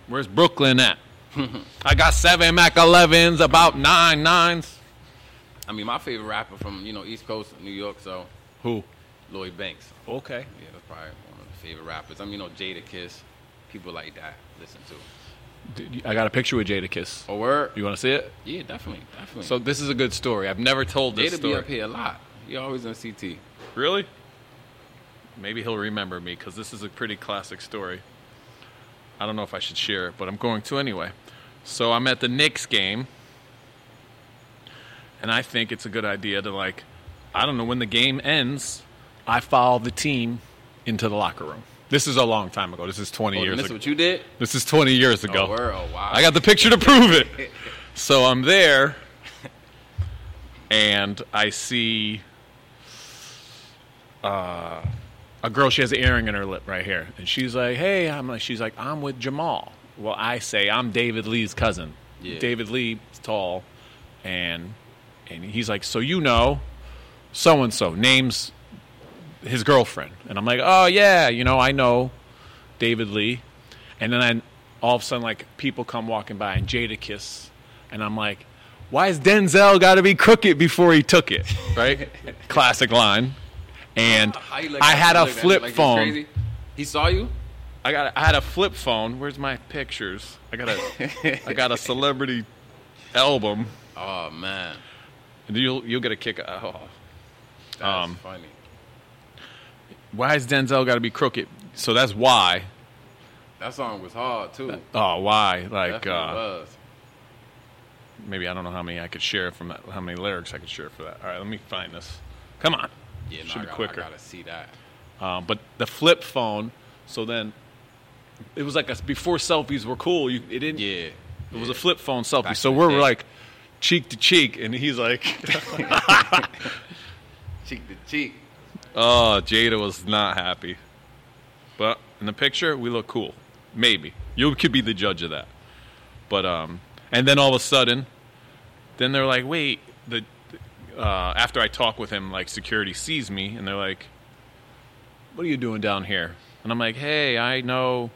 Where's Brooklyn at? I got seven Mac 11s, about nine nines. I mean, my favorite rapper from you know East Coast, New York. So Who? Lloyd Banks. Okay. Yeah, that's probably one of the favorite rappers. I mean, you know Jadakiss. People like that listen to. I got a picture with Jadakiss. Oh, word. You want to see it? Yeah, definitely, definitely. So this is a good story. I've never told this Jada be story. up here a lot. You always on CT. Really? Maybe he'll remember me because this is a pretty classic story. I don't know if I should share it, but I'm going to anyway. So I'm at the Knicks game, and I think it's a good idea to like, I don't know when the game ends, I follow the team into the locker room. This is a long time ago. This is 20 Oh, years this ago. what you did? This is 20 years ago. Oh. Oh, wow. I got the picture to prove it. So I'm there, and I see uh, a girl. She has an earring in her lip right here, and she's like, "Hey," I'm like, she's like, "I'm with Jamal." Well, I say I'm David Lee's cousin. Yeah. David Lee is tall, and and he's like, "So you know, so and so names his girlfriend," and I'm like, "Oh yeah, you know, I know David Lee." And then I, all of a sudden, like people come walking by and Jadakiss, and I'm like, "Why is Denzel got to be crooked before he took it?" Right? Classic line. And you I had a look at him flip like phone. He saw you? I got I had a flip phone. Where's my pictures? I got a I got a celebrity album. Oh man, And you'll you'll get a kick. Oh. that's Um, funny. Why has Denzel got to be crooked? So that's why. That song was hard too. Oh, why? Like uh, was. maybe I don't know how many I could share from that. How many lyrics I could share for that? All right, let me find this. Come on. Yeah, no, should be gotta, quicker. I gotta see that. Um, but the flip phone. So then, it was like a, before selfies were cool. You it didn't. Yeah, It was a flip phone selfie. Back so we're like cheek to cheek, and he's like, cheek to cheek. Oh, Jada was not happy. But in the picture, we look cool. Maybe you could be the judge of that. But um, and then all of a sudden, then they're like, wait, the uh, after I talk with him, like security sees me, and they're like, what are you doing down here? And I'm like, hey, I know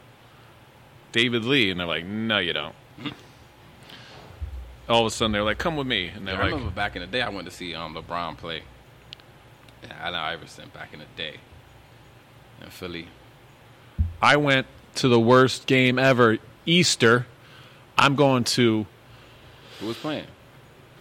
David Lee, and they're like, no, you don't. all of a sudden, they're like, come with me, and they're Yeah, I like, remember back in the day, I went to see um, LeBron play. Yeah, Allen Iverson back in the day in Philly. I went to the worst game ever, Easter. I'm going to Who was playing?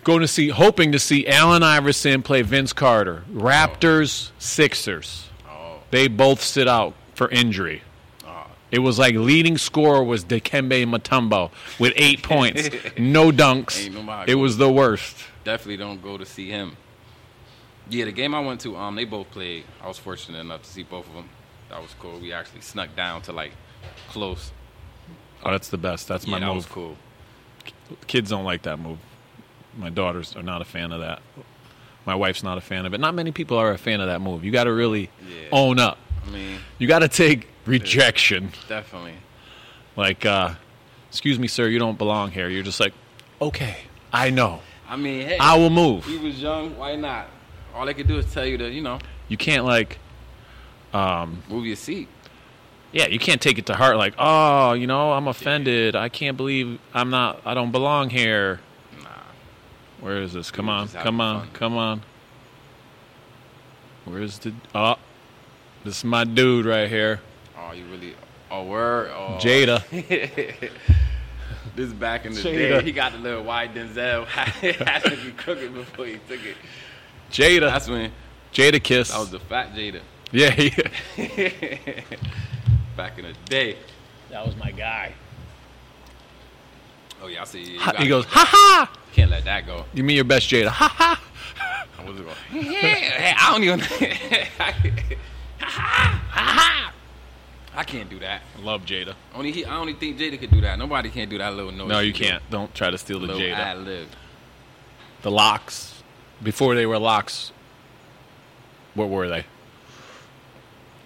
Going to see, hoping to see Allen Iverson play Vince Carter. Raptors, Sixers. Oh, They both sit out for injury. oh. It was like leading scorer was Dikembe Mutombo with eight points, no dunks. It was the worst. definitely don't go to see him. Yeah, the game I went to, um, they both played. I was fortunate enough to see both of them. That was cool. We actually snuck down to like close. Oh, that's the best. That's yeah, my that move. was cool. Kids don't like that move. My daughters are not a fan of that. My wife's not a fan of it. Not many people are a fan of that move. You got to really Yeah. own up. I mean, You got to take rejection. definitely. Like, uh, excuse me, sir, you don't belong here. You're just like, okay, I know. I mean, hey, I will move. he was young. Why not? All they could do is tell you to, you know, You can't like, um, move your seat. yeah, you can't take it to heart. Like, oh, you know, I'm offended. I can't believe I'm not. I don't belong here. Nah. Where is this? Come were on, come on, fun. come on. Where's the? Oh, this is my dude right here, Oh, you really? Oh, where? Oh. Jada. This is back in the Jada. day, he got the little white Denzel. had to be crooked before he took it. Jada. That's when Jada kiss. I was the fat Jada yeah, yeah. back in the day. That was my guy. Oh yeah, I see. You Ha- he goes, keep ha ha. Can't let that go. You mean your best Jada? Ha ha. I was going. Yeah, I don't even. ha ha I can't do that. I love Jada. Only he. I only think Jada could do that. Nobody can't do that little noise. No, you can't. Don't try to steal the Little Jada. ad lib. The LOX. Before they were LOX. What were they?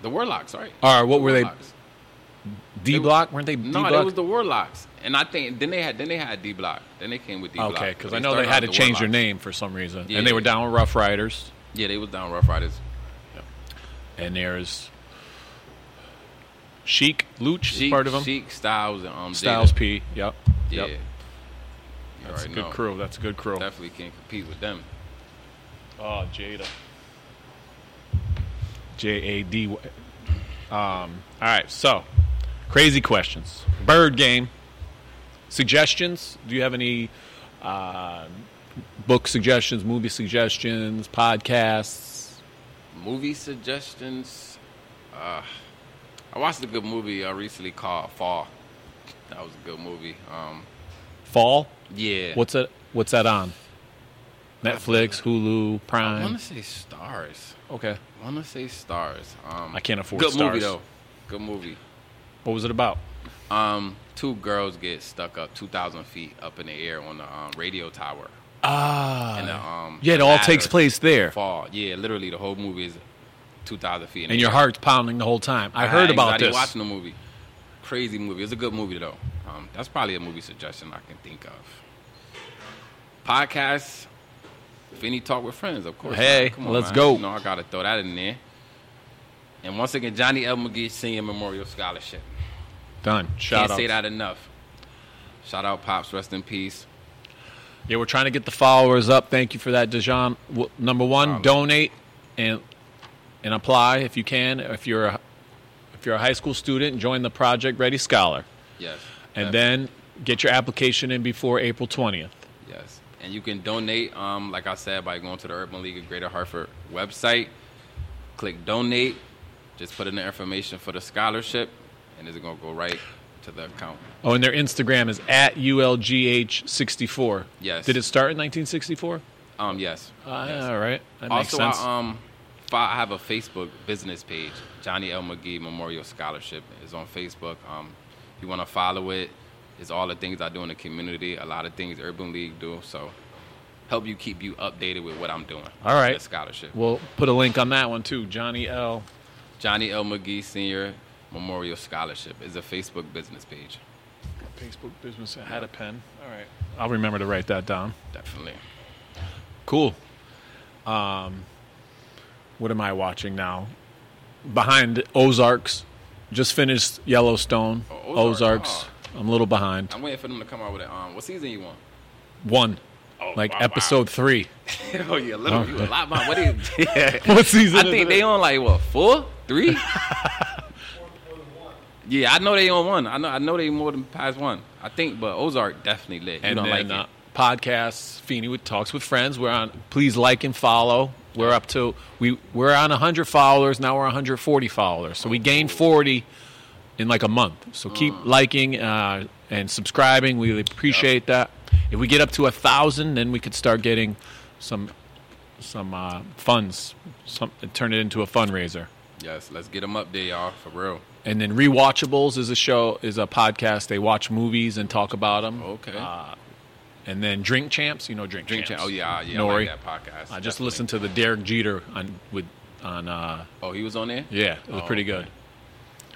The Warlocks, right? Or what The were they? D block? Weren't they D No, block? that was the Warlocks, and I think then they had then they had D Block. Then they came with D Block. Okay, because I know they had to change their name for some reason, Yeah, and they were down with Ruff Ryders. Yeah, they was down with Ruff Ryders. And there's Sheek Louch is Sheek, part of them. Sheek Styles and um Styles Jada. P. Yep. Yeah, Yep. You That's a good know. crew. That's a good crew. Definitely can't compete with them. Oh, Jada. J A D. Um. All right. So, crazy questions. Bird game. Suggestions. Do you have any uh, book suggestions, movie suggestions, podcasts? Movie suggestions. Uh, I watched a good movie uh, recently called Fall. That was a good movie. Um, Fall. yeah. What's that? What's that on? Netflix, Hulu, Prime. I want to say Starz. Okay. I want to say Starz. Um, I can't afford good Starz. movie though. Good movie. What was it about? Um, two girls get stuck up 2,000 feet up in the air on the um, radio tower. Ah. And the, um, yeah, it all takes place there, Fall. Yeah, literally the whole movie is 2,000 feet. in and your air. heart's pounding the whole time. I had heard about this. Watching the movie, crazy movie. It's a good movie though. Um, that's probably a movie suggestion I can think of. Podcast. Feeney talk with friends, of course. Hey. Come on, let's man. go. You know I gotta throw that in there. And once again, Johnny L. McGee Senior Memorial Scholarship. Done. Shout Can't out. say that enough. Shout out Pops, rest in peace. Yeah, we're trying to get the followers up. Thank you for that, Dejan. W- number one, Problem. donate and and apply if you can. If you're a, if you're a high school student, join the Project Ready Scholar, Yes. and definitely. then get your application in before April twentieth. Yes. And you can donate, um, like I said, by going to the Urban League of Greater Hartford website. Click donate. Just put in the information for the scholarship, and it's going to go right to the account. Oh, and their Instagram is at ulgh64. Yes. Did it start in 1964? Um, yes. Uh, Yes. All right, that makes Also, sense. I, um, I have a Facebook business page, Johnny L. McGee Memorial Scholarship. is on Facebook. Um, if you want to follow it, it's all the things I do in the community. A lot of things Urban League do. So help you keep you updated with what I'm doing. All right. Scholarship. We'll put a link on that one too. Johnny L. Johnny L. McGee Senior Memorial Scholarship is a Facebook business page. Facebook business. I had a pen. All right. I'll remember to write that down. Definitely. Cool. Um, what am I watching now? Behind Ozarks. Just finished Yellowstone. Oh, Ozark. Ozarks. I'm a little behind. I'm waiting for them to come out with it. Um, what season you want? One. Oh, Like wow, episode three. wow. oh yeah, little. You a lot behind. What is? Yeah. What season? I think they on like what four, three? Or, or the one. Yeah, I know they on one. I know. I know they more than past one. I think, but Ozark definitely lit. You and don't then like uh, podcasts. Feeney with talks with friends. We're on. Please like and follow. We're up to we we're on 100 followers now. We're 140 followers. So we gained 40 in like a month. So keep Mm. liking uh, and subscribing. We appreciate that. If we get up to a thousand, then we could start getting some some uh, funds. Some turn it into a fundraiser. Yes, let's get them up there, y'all, for real. And then rewatchables is a show is a podcast. They watch movies and talk about them. Okay. Uh, and then Drink Champs, you know Drink, Drink Champs. Champ. Oh yeah, yeah. Nori. I like that podcast. I just Definitely. listened to the Derek Jeter on with on uh Oh, he was on there. yeah, it was Oh, pretty okay. good.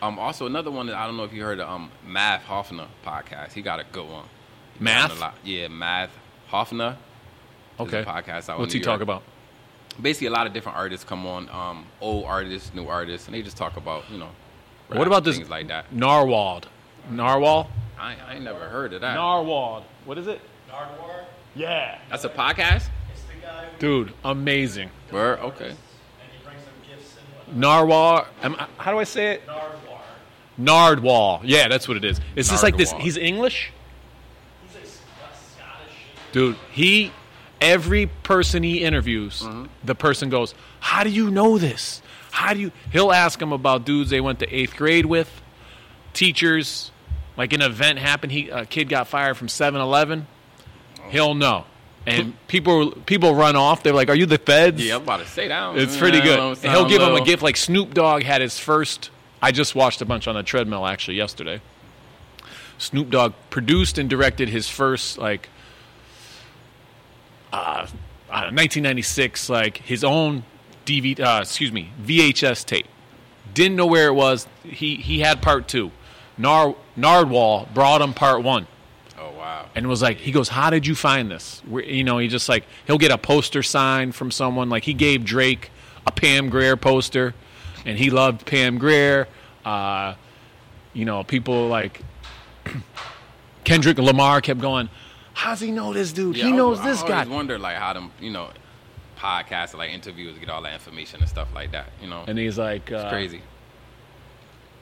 Um, also another one that I don't know if you heard of um Math Hoffa podcast. He got a good one. He Math? a lot. Yeah, Math Hoffa. Okay. a podcast out What's he New talk York. about? Basically, a lot of different artists come on. Um, old artists, new artists, and they just talk about you know. What rap, about this things like that? Narwhal? Narwhal? I, I ain't never heard of that. Narwhal. What is it? Nardwuar, Yeah. That's a podcast. it's the guy Dude, amazing. Word. Okay. and he brings them gifts and whatnot. Narwhal. Am I- how do I say it? Nardwuar. Nardwal. Yeah, that's what it is. It's just like this. He's English, He's a, S- a Scottish. dude. He every person he interviews, Mm-hmm. the person goes, "How do you know this? How do you?" He'll ask him about dudes they went to eighth grade with, teachers. Like an event happened, he a kid got fired from 7-Eleven. He'll know, and people people run off. They're like, "Are you the feds?" Yeah, I'm about to say that. It's pretty good. Sound He'll give him a gift. Like Snoop Dogg had his first. I just watched a bunch on the treadmill actually yesterday. Snoop Dogg produced and directed his first like uh, uh 1996 like his own DVD uh, excuse me VHS tape. Didn't know where it was. He he had part 2. Nar Nardwall brought him part 1 Oh wow. and was like, he goes, "How did you find this?" Where, you know, he just like he'll get a poster signed from someone. Like he gave Drake a Pam Grier poster, and he loved Pam Grier. Uh, you know, people like Kendrick Lamar kept going, "How's he know this dude? Yeah, he knows was- this I guy." always wonder like how them you know podcasts like interviews get all that information and stuff like that. You know, And he's like, uh, crazy.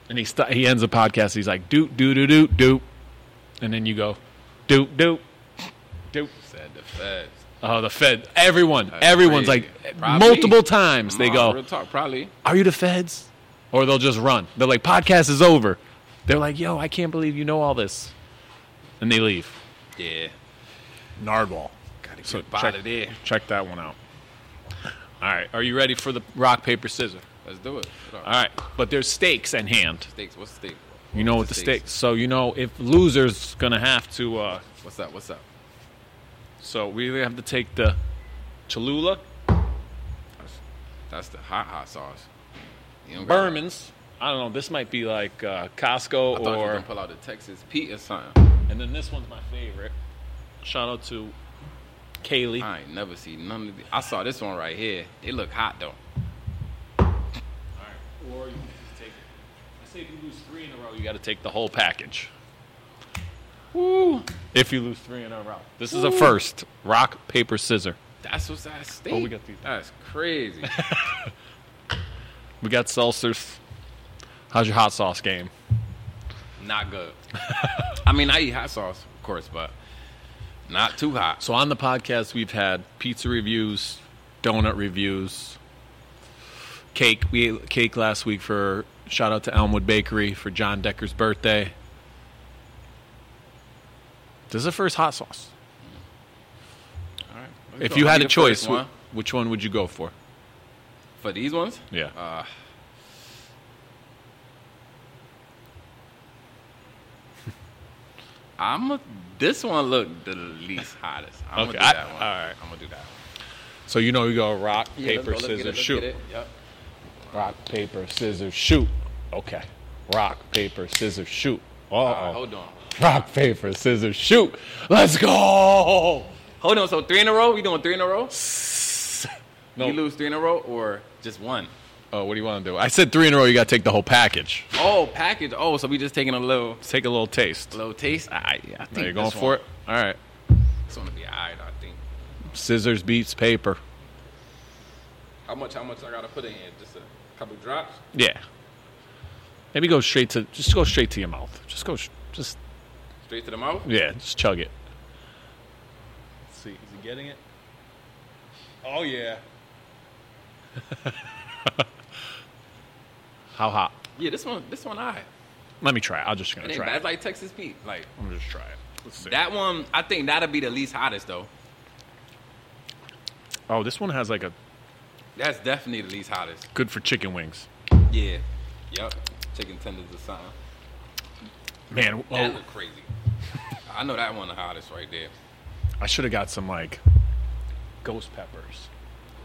And he st- he ends the podcast. He's like, "Doot doot doot doot doot," and then you go, "Doot doot doot." Said the feds. Oh, the Fed. Everyone, That's everyone's crazy. like Probably. multiple times. They go, real talk, probably. are you the feds? Or they'll just run. They're like, podcast is over. They're like, yo, I can't believe you know all this. And they leave. Yeah. Nardwall. Gotta get So check, there. check that one out. All right. Are you ready for the rock, paper, scissors? Let's do it. All right. But there's stakes in hand. Steaks. What's the steak? You know what the stakes. So you know if loser's gonna have to. Uh, What's that? What's that? so we either have to take the Cholula, That's the hot hot sauce. You don't got- Berman's. I don't know. This might be like uh, I Costco thought you were or. gonna pull out the Texas Pete or something. And then this one's my favorite. Shout out to Kaylee. I ain't never seen none of the. I saw this one right here. It look hot though. All right, or you can just take. I say if you lose three in a row, you got to take the whole package. Woo. If you lose three in a row, this is a first. Rock, paper, scissor. That's what's at stake. Oh, we got these. That's crazy. We got seltzers. How's your hot sauce game? not good. I mean, I eat hot sauce, of course, but not too hot. So on the podcast, we've had pizza reviews, donut reviews, cake. We ate cake last week for shout out to Elmwood Bakery for John Decker's birthday. This is the first hot sauce. All right. If you had a choice, one. wh- which one would you go for? for these ones, Yeah. uh, I'm a, this one look the least hottest. I'm Okay, gonna I- do that one. all right. I'm gonna do that. one. So you know we go rock, Yeah, paper, go, scissors, it, shoot. Yep. Rock, paper, scissors, shoot. Okay. Rock, paper, scissors, shoot. Uh All right, oh. hold on. Rock, paper, scissors, shoot. Let's go. Hold on. So three in a row? We doing three in a row? No. You lose three in a row or just one? Oh, what do you want to do? I said three in a row. You got to take the whole package. Oh, package. Oh, so we just taking a little, Let's take a little taste. A little taste. I, I think Are you going this for one- it? All right. This one to be alright, I think. Scissors beats paper. How much? How much I gotta put in here? Just a couple drops. Yeah. Maybe go straight to just go straight to your mouth. Just go sh- just Straight to the mouth. yeah, just chug it. Let's see, is he getting it? Oh yeah. How hot? Yeah, this one. This one, I. Let me try. it. I'm just gonna ain't try. bad. It. Like Texas Pete. Like I'm gonna just try it. Let's see. that one. I think that'll be the least hottest though. oh, this one has like a That's definitely the least hottest. good for chicken wings. Yeah. Yep. Chicken tenders or something. Man, That oh, look crazy. I know that one the hottest right there. I should have got some like ghost peppers.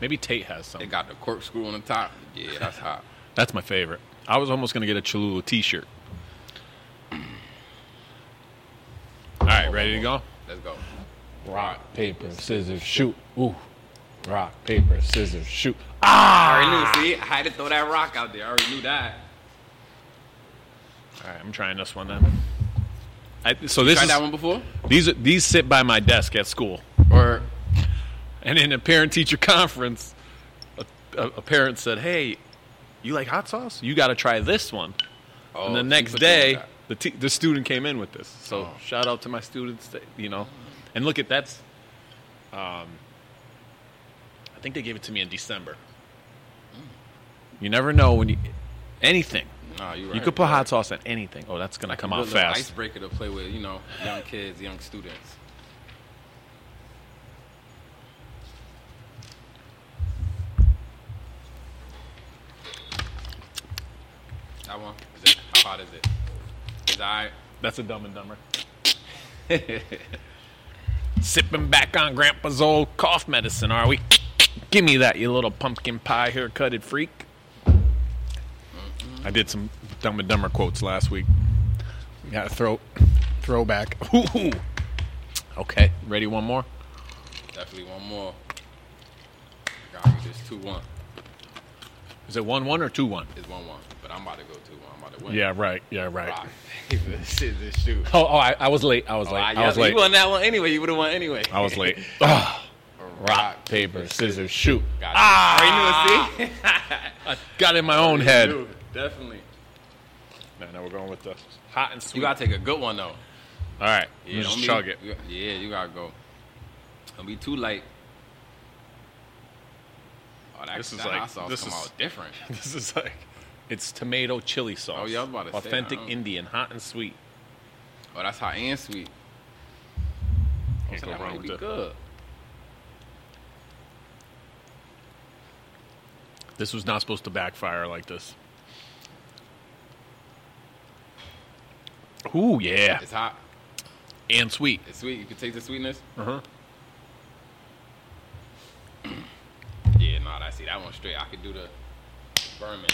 Maybe Tate has some. They got the corkscrew on the top. Yeah, that's hot. That's my favorite. I was almost gonna get a Cholula T-shirt. All right, ready to go? Let's go. Rock, paper, scissors, shoot. Ooh. Rock, paper, scissors, shoot. Ah! I already knew. See, I had to throw that rock out there. I already knew that. All right, I'm trying this one then. I, so this Tried is that one before? these are- these sit by my desk at school, Or and in a parent teacher conference, a, a, a parent said, "Hey, you like hot sauce? You got to try this one." oh, and the next put you on day, the t- the student came in with this. So Oh. shout out to my students. That, you know, and look at that's. Um, I think they gave it to me in December. You never know when you anything. Nah, you right. you could put you're hot sauce on anything. Oh, that's gonna come Good out fast. Icebreaker to play with, you know, young kids, young students. That one, is it, how hot is it? Is I That's a Dumb and Dumber. Sipping back on Grandpa's old cough medicine, are we? Give me that, you little pumpkin pie haircutted freak. Mm-hmm. I did some Dumb and Dumber quotes last week. Got a throw, throwback. Ooh. Okay, ready? One more. definitely one more. Got me this two one. Is it one one or two one? It's one one, but I'm about to go one. I'm about to win. Yeah, right. Yeah, right. Rock, paper, scissors, shoot. Oh, oh I, I was late. I was Oh, late. I, I was late. You won that one anyway. You would have won anyway. I was late. Ah, Rock, paper, scissors, shoot. Got ah! It. I got in my own head. Dude, definitely. Now, no, we're going with the hot and sweet. You gotta take a good one though. All right, Yeah, just be- chug it. you- Yeah, you gotta go. Don't be too light. Oh, that, This is that like- hot sauce this come is- out different. This is like, it's tomato chili sauce. Oh, yeah, I was about to say, Authentic I don't- Indian, hot and sweet. Oh, that's hot and sweet. Oh, Can't so go that wrong might with be it. good. This was not supposed to backfire like this. Ooh, yeah, It's hot. and sweet. It's sweet. You can taste the sweetness. Uh huh. Yeah, nah, I see that one straight. I could do the Berman's.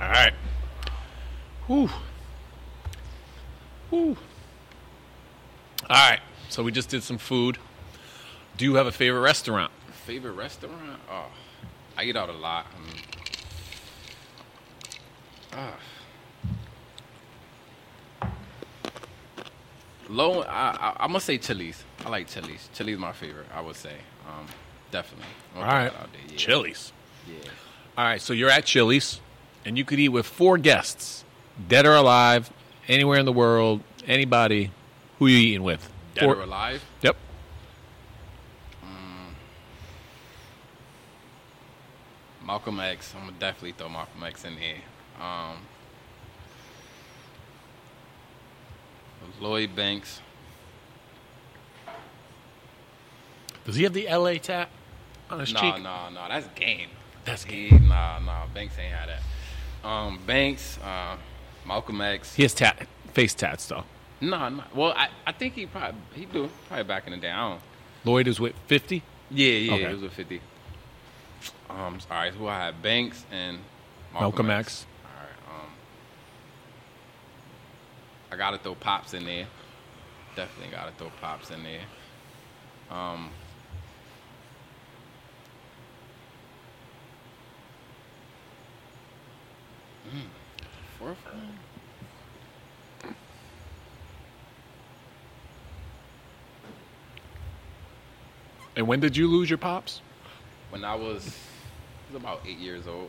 All right. Whew. Whew. All right. So we just did some food. Do you have a favorite restaurant? Favorite restaurant? Oh, I eat out a lot. I mean, ah. Low, I, I, I'm gonna say Chili's. I like Chili's. Chili's my favorite. I would say, um, definitely. All right. put that out there, yeah. Chili's. Yeah. All right. So you're at Chili's, and you could eat with four guests, dead or alive, anywhere in the world, anybody. Who you eating with? Dead Four- or alive? Yep. Malcolm X. I'm gonna definitely throw Malcolm X in there. Um, Lloyd Banks. Does he have the LA tat on his Nah, cheek? nah, nah. That's game. That's He, nah, nah. Banks ain't had that. Um, Banks, uh, Malcolm X. He has tat, face tats though. No, no. Well, I, I think he probably he do probably back in the day. I don't. Lloyd is with 50. Yeah, yeah, Okay. it was a fifty. Um, all right. Who I had Banks and Malcolm X. All right. Um, I gotta throw pops in there. Definitely gotta throw pops in there. Um. Fourth? And when did you lose your pops? when I was, I was about eight years old.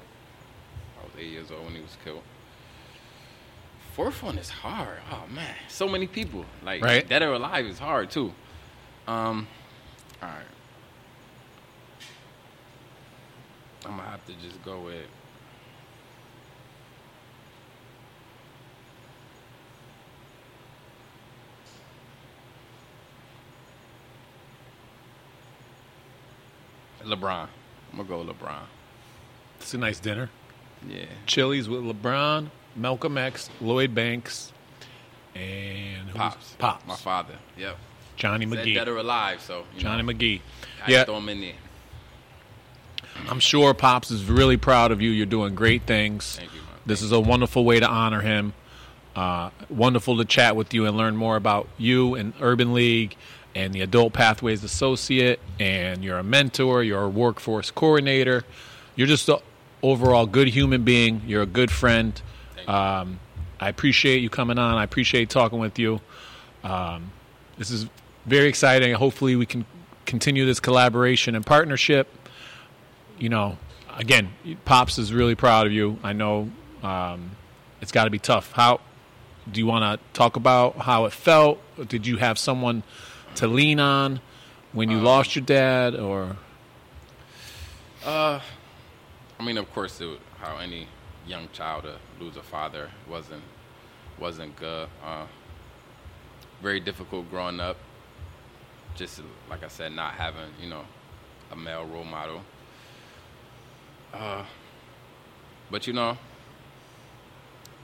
I was eight years old when he was killed. Fourth one is hard. Oh man, so many people. Like Right. dead or alive is hard too. Um, all right. I'm gonna have to just go with. LeBron. I'm gonna go LeBron. It's a nice dinner. Yeah. Chili's with LeBron, Malcolm X, Lloyd Banks, and Pops. Pops. My father. Yep. Johnny Said McGee. dead or alive, so you Johnny know, McGee. I Yeah, throw him in there. I'm sure Pops is really proud of you. You're doing great things. Thank you, man. This is a wonderful way to honor him. Uh, wonderful to chat with you and learn more about you and Urban League and the Adult Pathways Associate. And you're a mentor, you're a workforce coordinator. You're just an overall good human being. You're a good friend. Um, I appreciate you coming on. I appreciate talking with you. Um, this is very exciting. Hopefully, we can continue this collaboration and partnership. You know, again, Pops is really proud of you. I know um, it's got to be tough. How do you want to talk about how it felt? Did you have someone to lean on when you Um, lost your dad, or Uh, I mean, of course, it, how any young child to lose a father wasn't wasn't good. Uh, very difficult growing up. Just like I said, not having you know a male role model. Uh, but you know,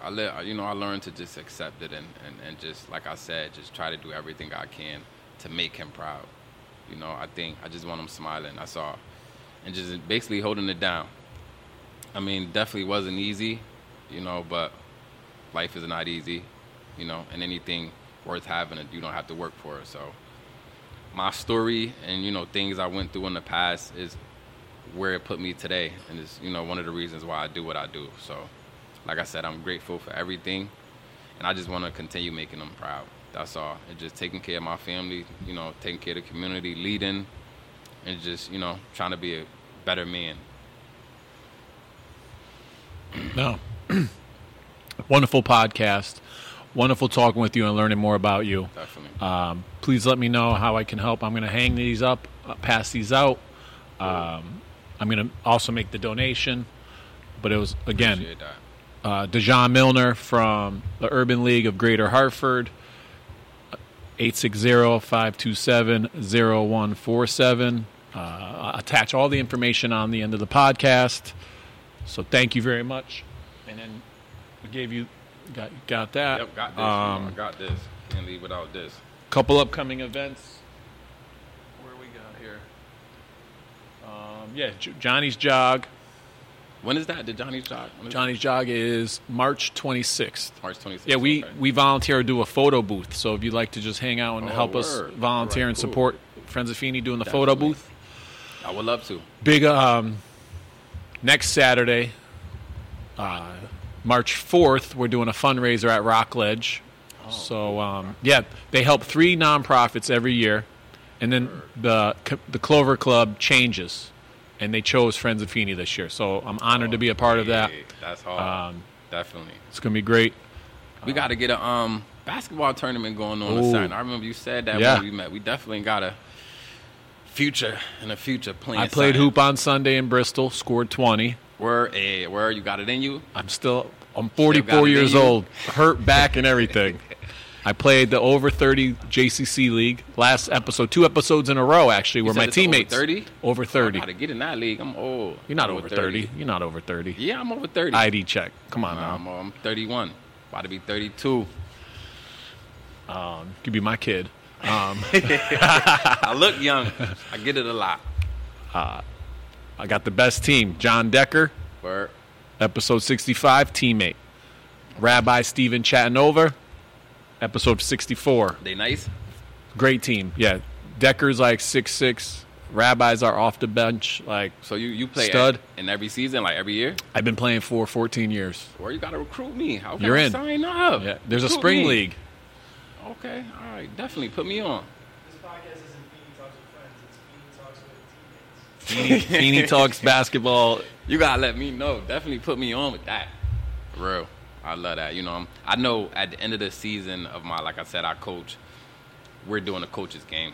I let you know I learned to just accept it and, and, and just like I said, just try to do everything I can to make him proud. You know, I think I just want him smiling. I saw, and just basically holding it down. I mean, definitely wasn't easy, you know, but life is not easy, you know, and anything worth having, you don't have to work for it. So, my story and you know things I went through in the past is where it put me today, and it's you know one of the reasons why I do what I do. So, like I said, I'm grateful for everything, and I just want to continue making them proud. That's all, and just taking care of my family, you know, taking care of the community, leading, and just you know trying to be a better man. no? Wonderful podcast. Wonderful talking with you and learning more about you. Definitely. Um, please let me know how I can help. I'm going to hang these up, uh, pass these out. Um, I'm going to also make the donation. But it was, again, uh, Dejan Milner from the Urban League of Greater Hartford. 860-527-0147. Uh, attach all the information on the end of the podcast. So thank you very much. And then we gave you got got that. Yep, got this. Um, I got this. Can't leave without this. couple upcoming events. Where we got here? Um, yeah, J- Johnny's Jog. When is that? The Johnny's Jog? Johnny's Jog is March 26th. March 26th. Yeah, we, okay. we volunteer to do a photo booth. So if you'd like to just hang out and Oh, help us volunteer Alright, and cool. support Friends of Feeney doing the photo booth. I would love to. Big um, next Saturday, uh, March 4th, we're doing a fundraiser at Rockledge. Oh, so um, yeah, they help three nonprofits every year, and then the the Clover Club changes, and they chose Friends of Feeney this year. So I'm honored to be a part of that. That's hard. Um, Definitely. It's gonna be great. We got to get a um basketball tournament going on. Ooh. This Saturday. I remember you said that Yeah. when we met. We definitely got a future and a future playing. I played something. hoop on Sunday in Bristol, scored 20. Where, hey, where you got it in you? I'm still I'm 44 years old, hurt back and everything. I played the over 30 JCC league last episode, two episodes in a row actually, where my it's over teammates 30? over I 30. gotta get in that league. I'm old. You're not I'm over 30. You're not over 30. Yeah, I'm over 30. ID check. Come on Nah, now. I'm, I'm 31. About to be 32. Um, could be my kid. Um, I look young. I get it a lot. I got the best team. John Decker, Word. episode 65, teammate. Rabbi Steven Chattanova, episode 64. They nice? Great team. Yeah. Decker's like six six. Rabbis are off the bench. Like So you, you play Stud. at- in every season, like every year? I've been playing for 14 years. Or you gotta recruit me. How can You're I in. sign up? Yeah. There's a spring me. league. Okay, all right. Definitely put me on. This podcast isn't Feeney Talks with Friends, it's Feeney Talks with Teammates. Feeney talks basketball. You gotta let me know. Definitely put me on with that. For real. I love that. You know, I'm- I know at the end of the season of my, like I said, I coach. We're doing a coaches game,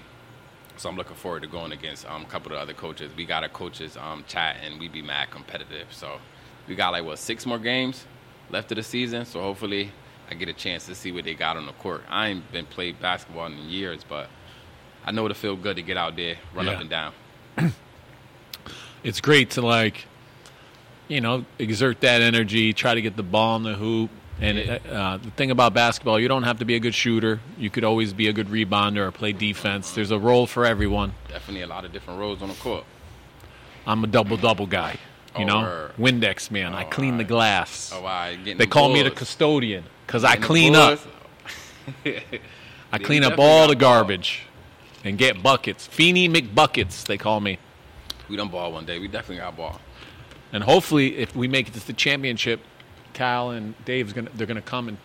so I'm looking forward to going against um, a couple of other coaches. We got a coaches um, chat, and we be mad competitive. So we got like what six more games left of the season. So hopefully, I get a chance to see what they got on the court. I ain't been played basketball in years, but I know it'll feel good to get out there, run Yeah. up and down. It's great to like, you know, exert that energy, try to get the ball in the hoop. And uh, the thing about basketball, you don't have to be a good shooter. You could always be a good rebounder or play defense. There's a role for everyone. Definitely a lot of different roles on the court. I'm a double double guy. You Oh, know, word. Windex man. I clean call the glass. Oh, I getting they the call me the custodian because I clean up. I clean up all the ball. garbage and get buckets. Feeney McBuckets, they call me. We done ball one day. We definitely got ball. And hopefully, if we make it to the championship, Kyle and Dave's gonna they're gonna come and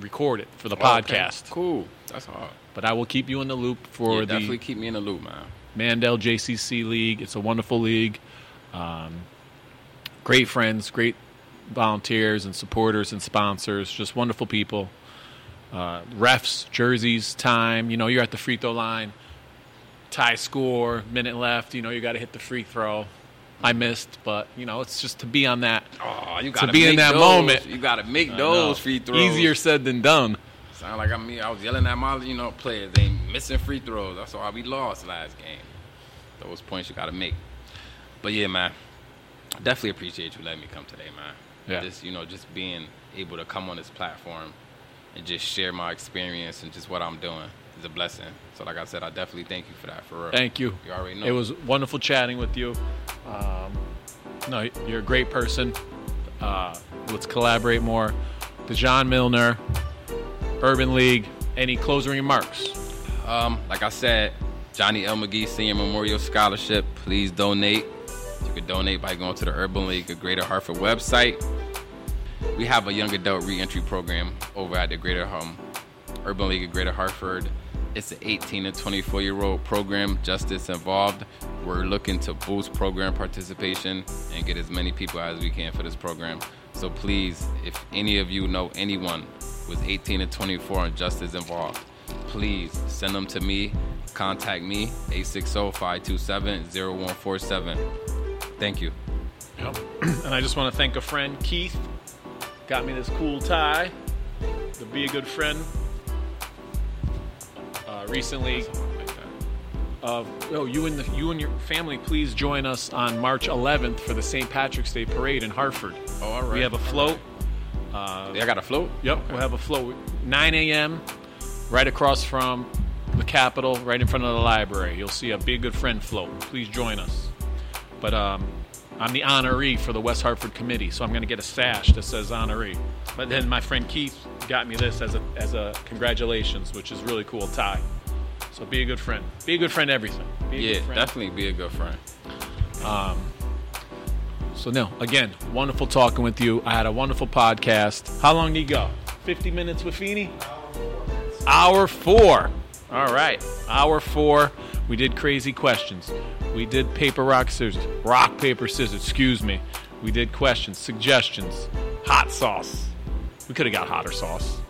record it for the Okay, podcast. Cool. That's hard. But I will keep you in the loop for Yeah, the definitely keep me in the loop, man. Mandell JCC League. It's a wonderful league. Um, great friends, great volunteers and supporters and sponsors. Just wonderful people. Uh, refs, jerseys, time. You know, you're at the free throw line. Tie score, minute left. You know, you got to hit the free throw. I missed, but you know, it's just to be on that. Oh, you To gotta be in that those. moment. You gotta make I know. those free throws. Easier said than done. Sound like I mean I was yelling at my you know players. They missing free throws. That's why we lost last game. Those points you gotta make. But yeah, man. Definitely appreciate you letting me come today, man. Yeah. Just you know, just being able to come on this platform and just share my experience and just what I'm doing is a blessing. So like I said, I definitely thank you for that for real. Thank you. You already know. It was wonderful chatting with you. Um, no, you're a great person. Uh, let's collaborate more. Dejan Milner, Urban League. Any closing remarks? Um, like I said, Johnny L. McGee Senior Memorial Scholarship. Please donate. You can donate by going to the Urban League of Greater Hartford website. We have a young adult reentry program over at the Greater um, Urban League of Greater Hartford. It's an 18 to 24 year old program, justice involved. We're looking to boost program participation and get as many people as we can for this program. So please, if any of you know anyone is 18 to 24 and justice involved, please send them to me. Contact me, 860-527-0147. Thank you. Yep. and I just want to thank a friend, Keith. Got me this cool tie. To be a good friend. Uh, recently, of oh, you and the, you and your family, please join us on March 11th for the St. Patrick's Day Parade in Hartford. Oh, all right. We have a float. Uh, Y'all got a float? Yep, we'll have a float. 9 a.m. right across from the Capitol, right in front of the library. You'll see a Be a Good Friend float. Please join us. But um, I'm the honoree for the West Hartford Committee, so I'm going to get a sash that says honoree. But then my friend Keith got me this as a as a congratulations, which is really cool tie. So be a good friend. Be a good friend. to Everything. Be a Yeah, good friend. definitely be a good friend. Um, So no, again, wonderful talking with you. I had a wonderful podcast. How long did you go? 50 minutes with Feeney? Hour four. All right. Hour four. We did crazy questions. We did paper, rock, scissors. Rock, paper, scissors. Excuse me. We did questions, suggestions, hot sauce. We could have got hotter sauce,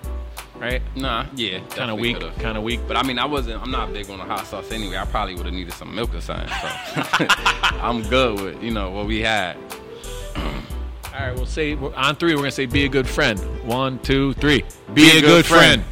right? Nah, yeah. Kind of weak. Kind of weak. But I mean, I wasn't. I'm not big on the hot sauce anyway. I probably would have needed some milk or something. So I'm good with you know what we had. All right, we'll say on three. We're gonna say be a good friend. One, two, three. Be, a, good, friend.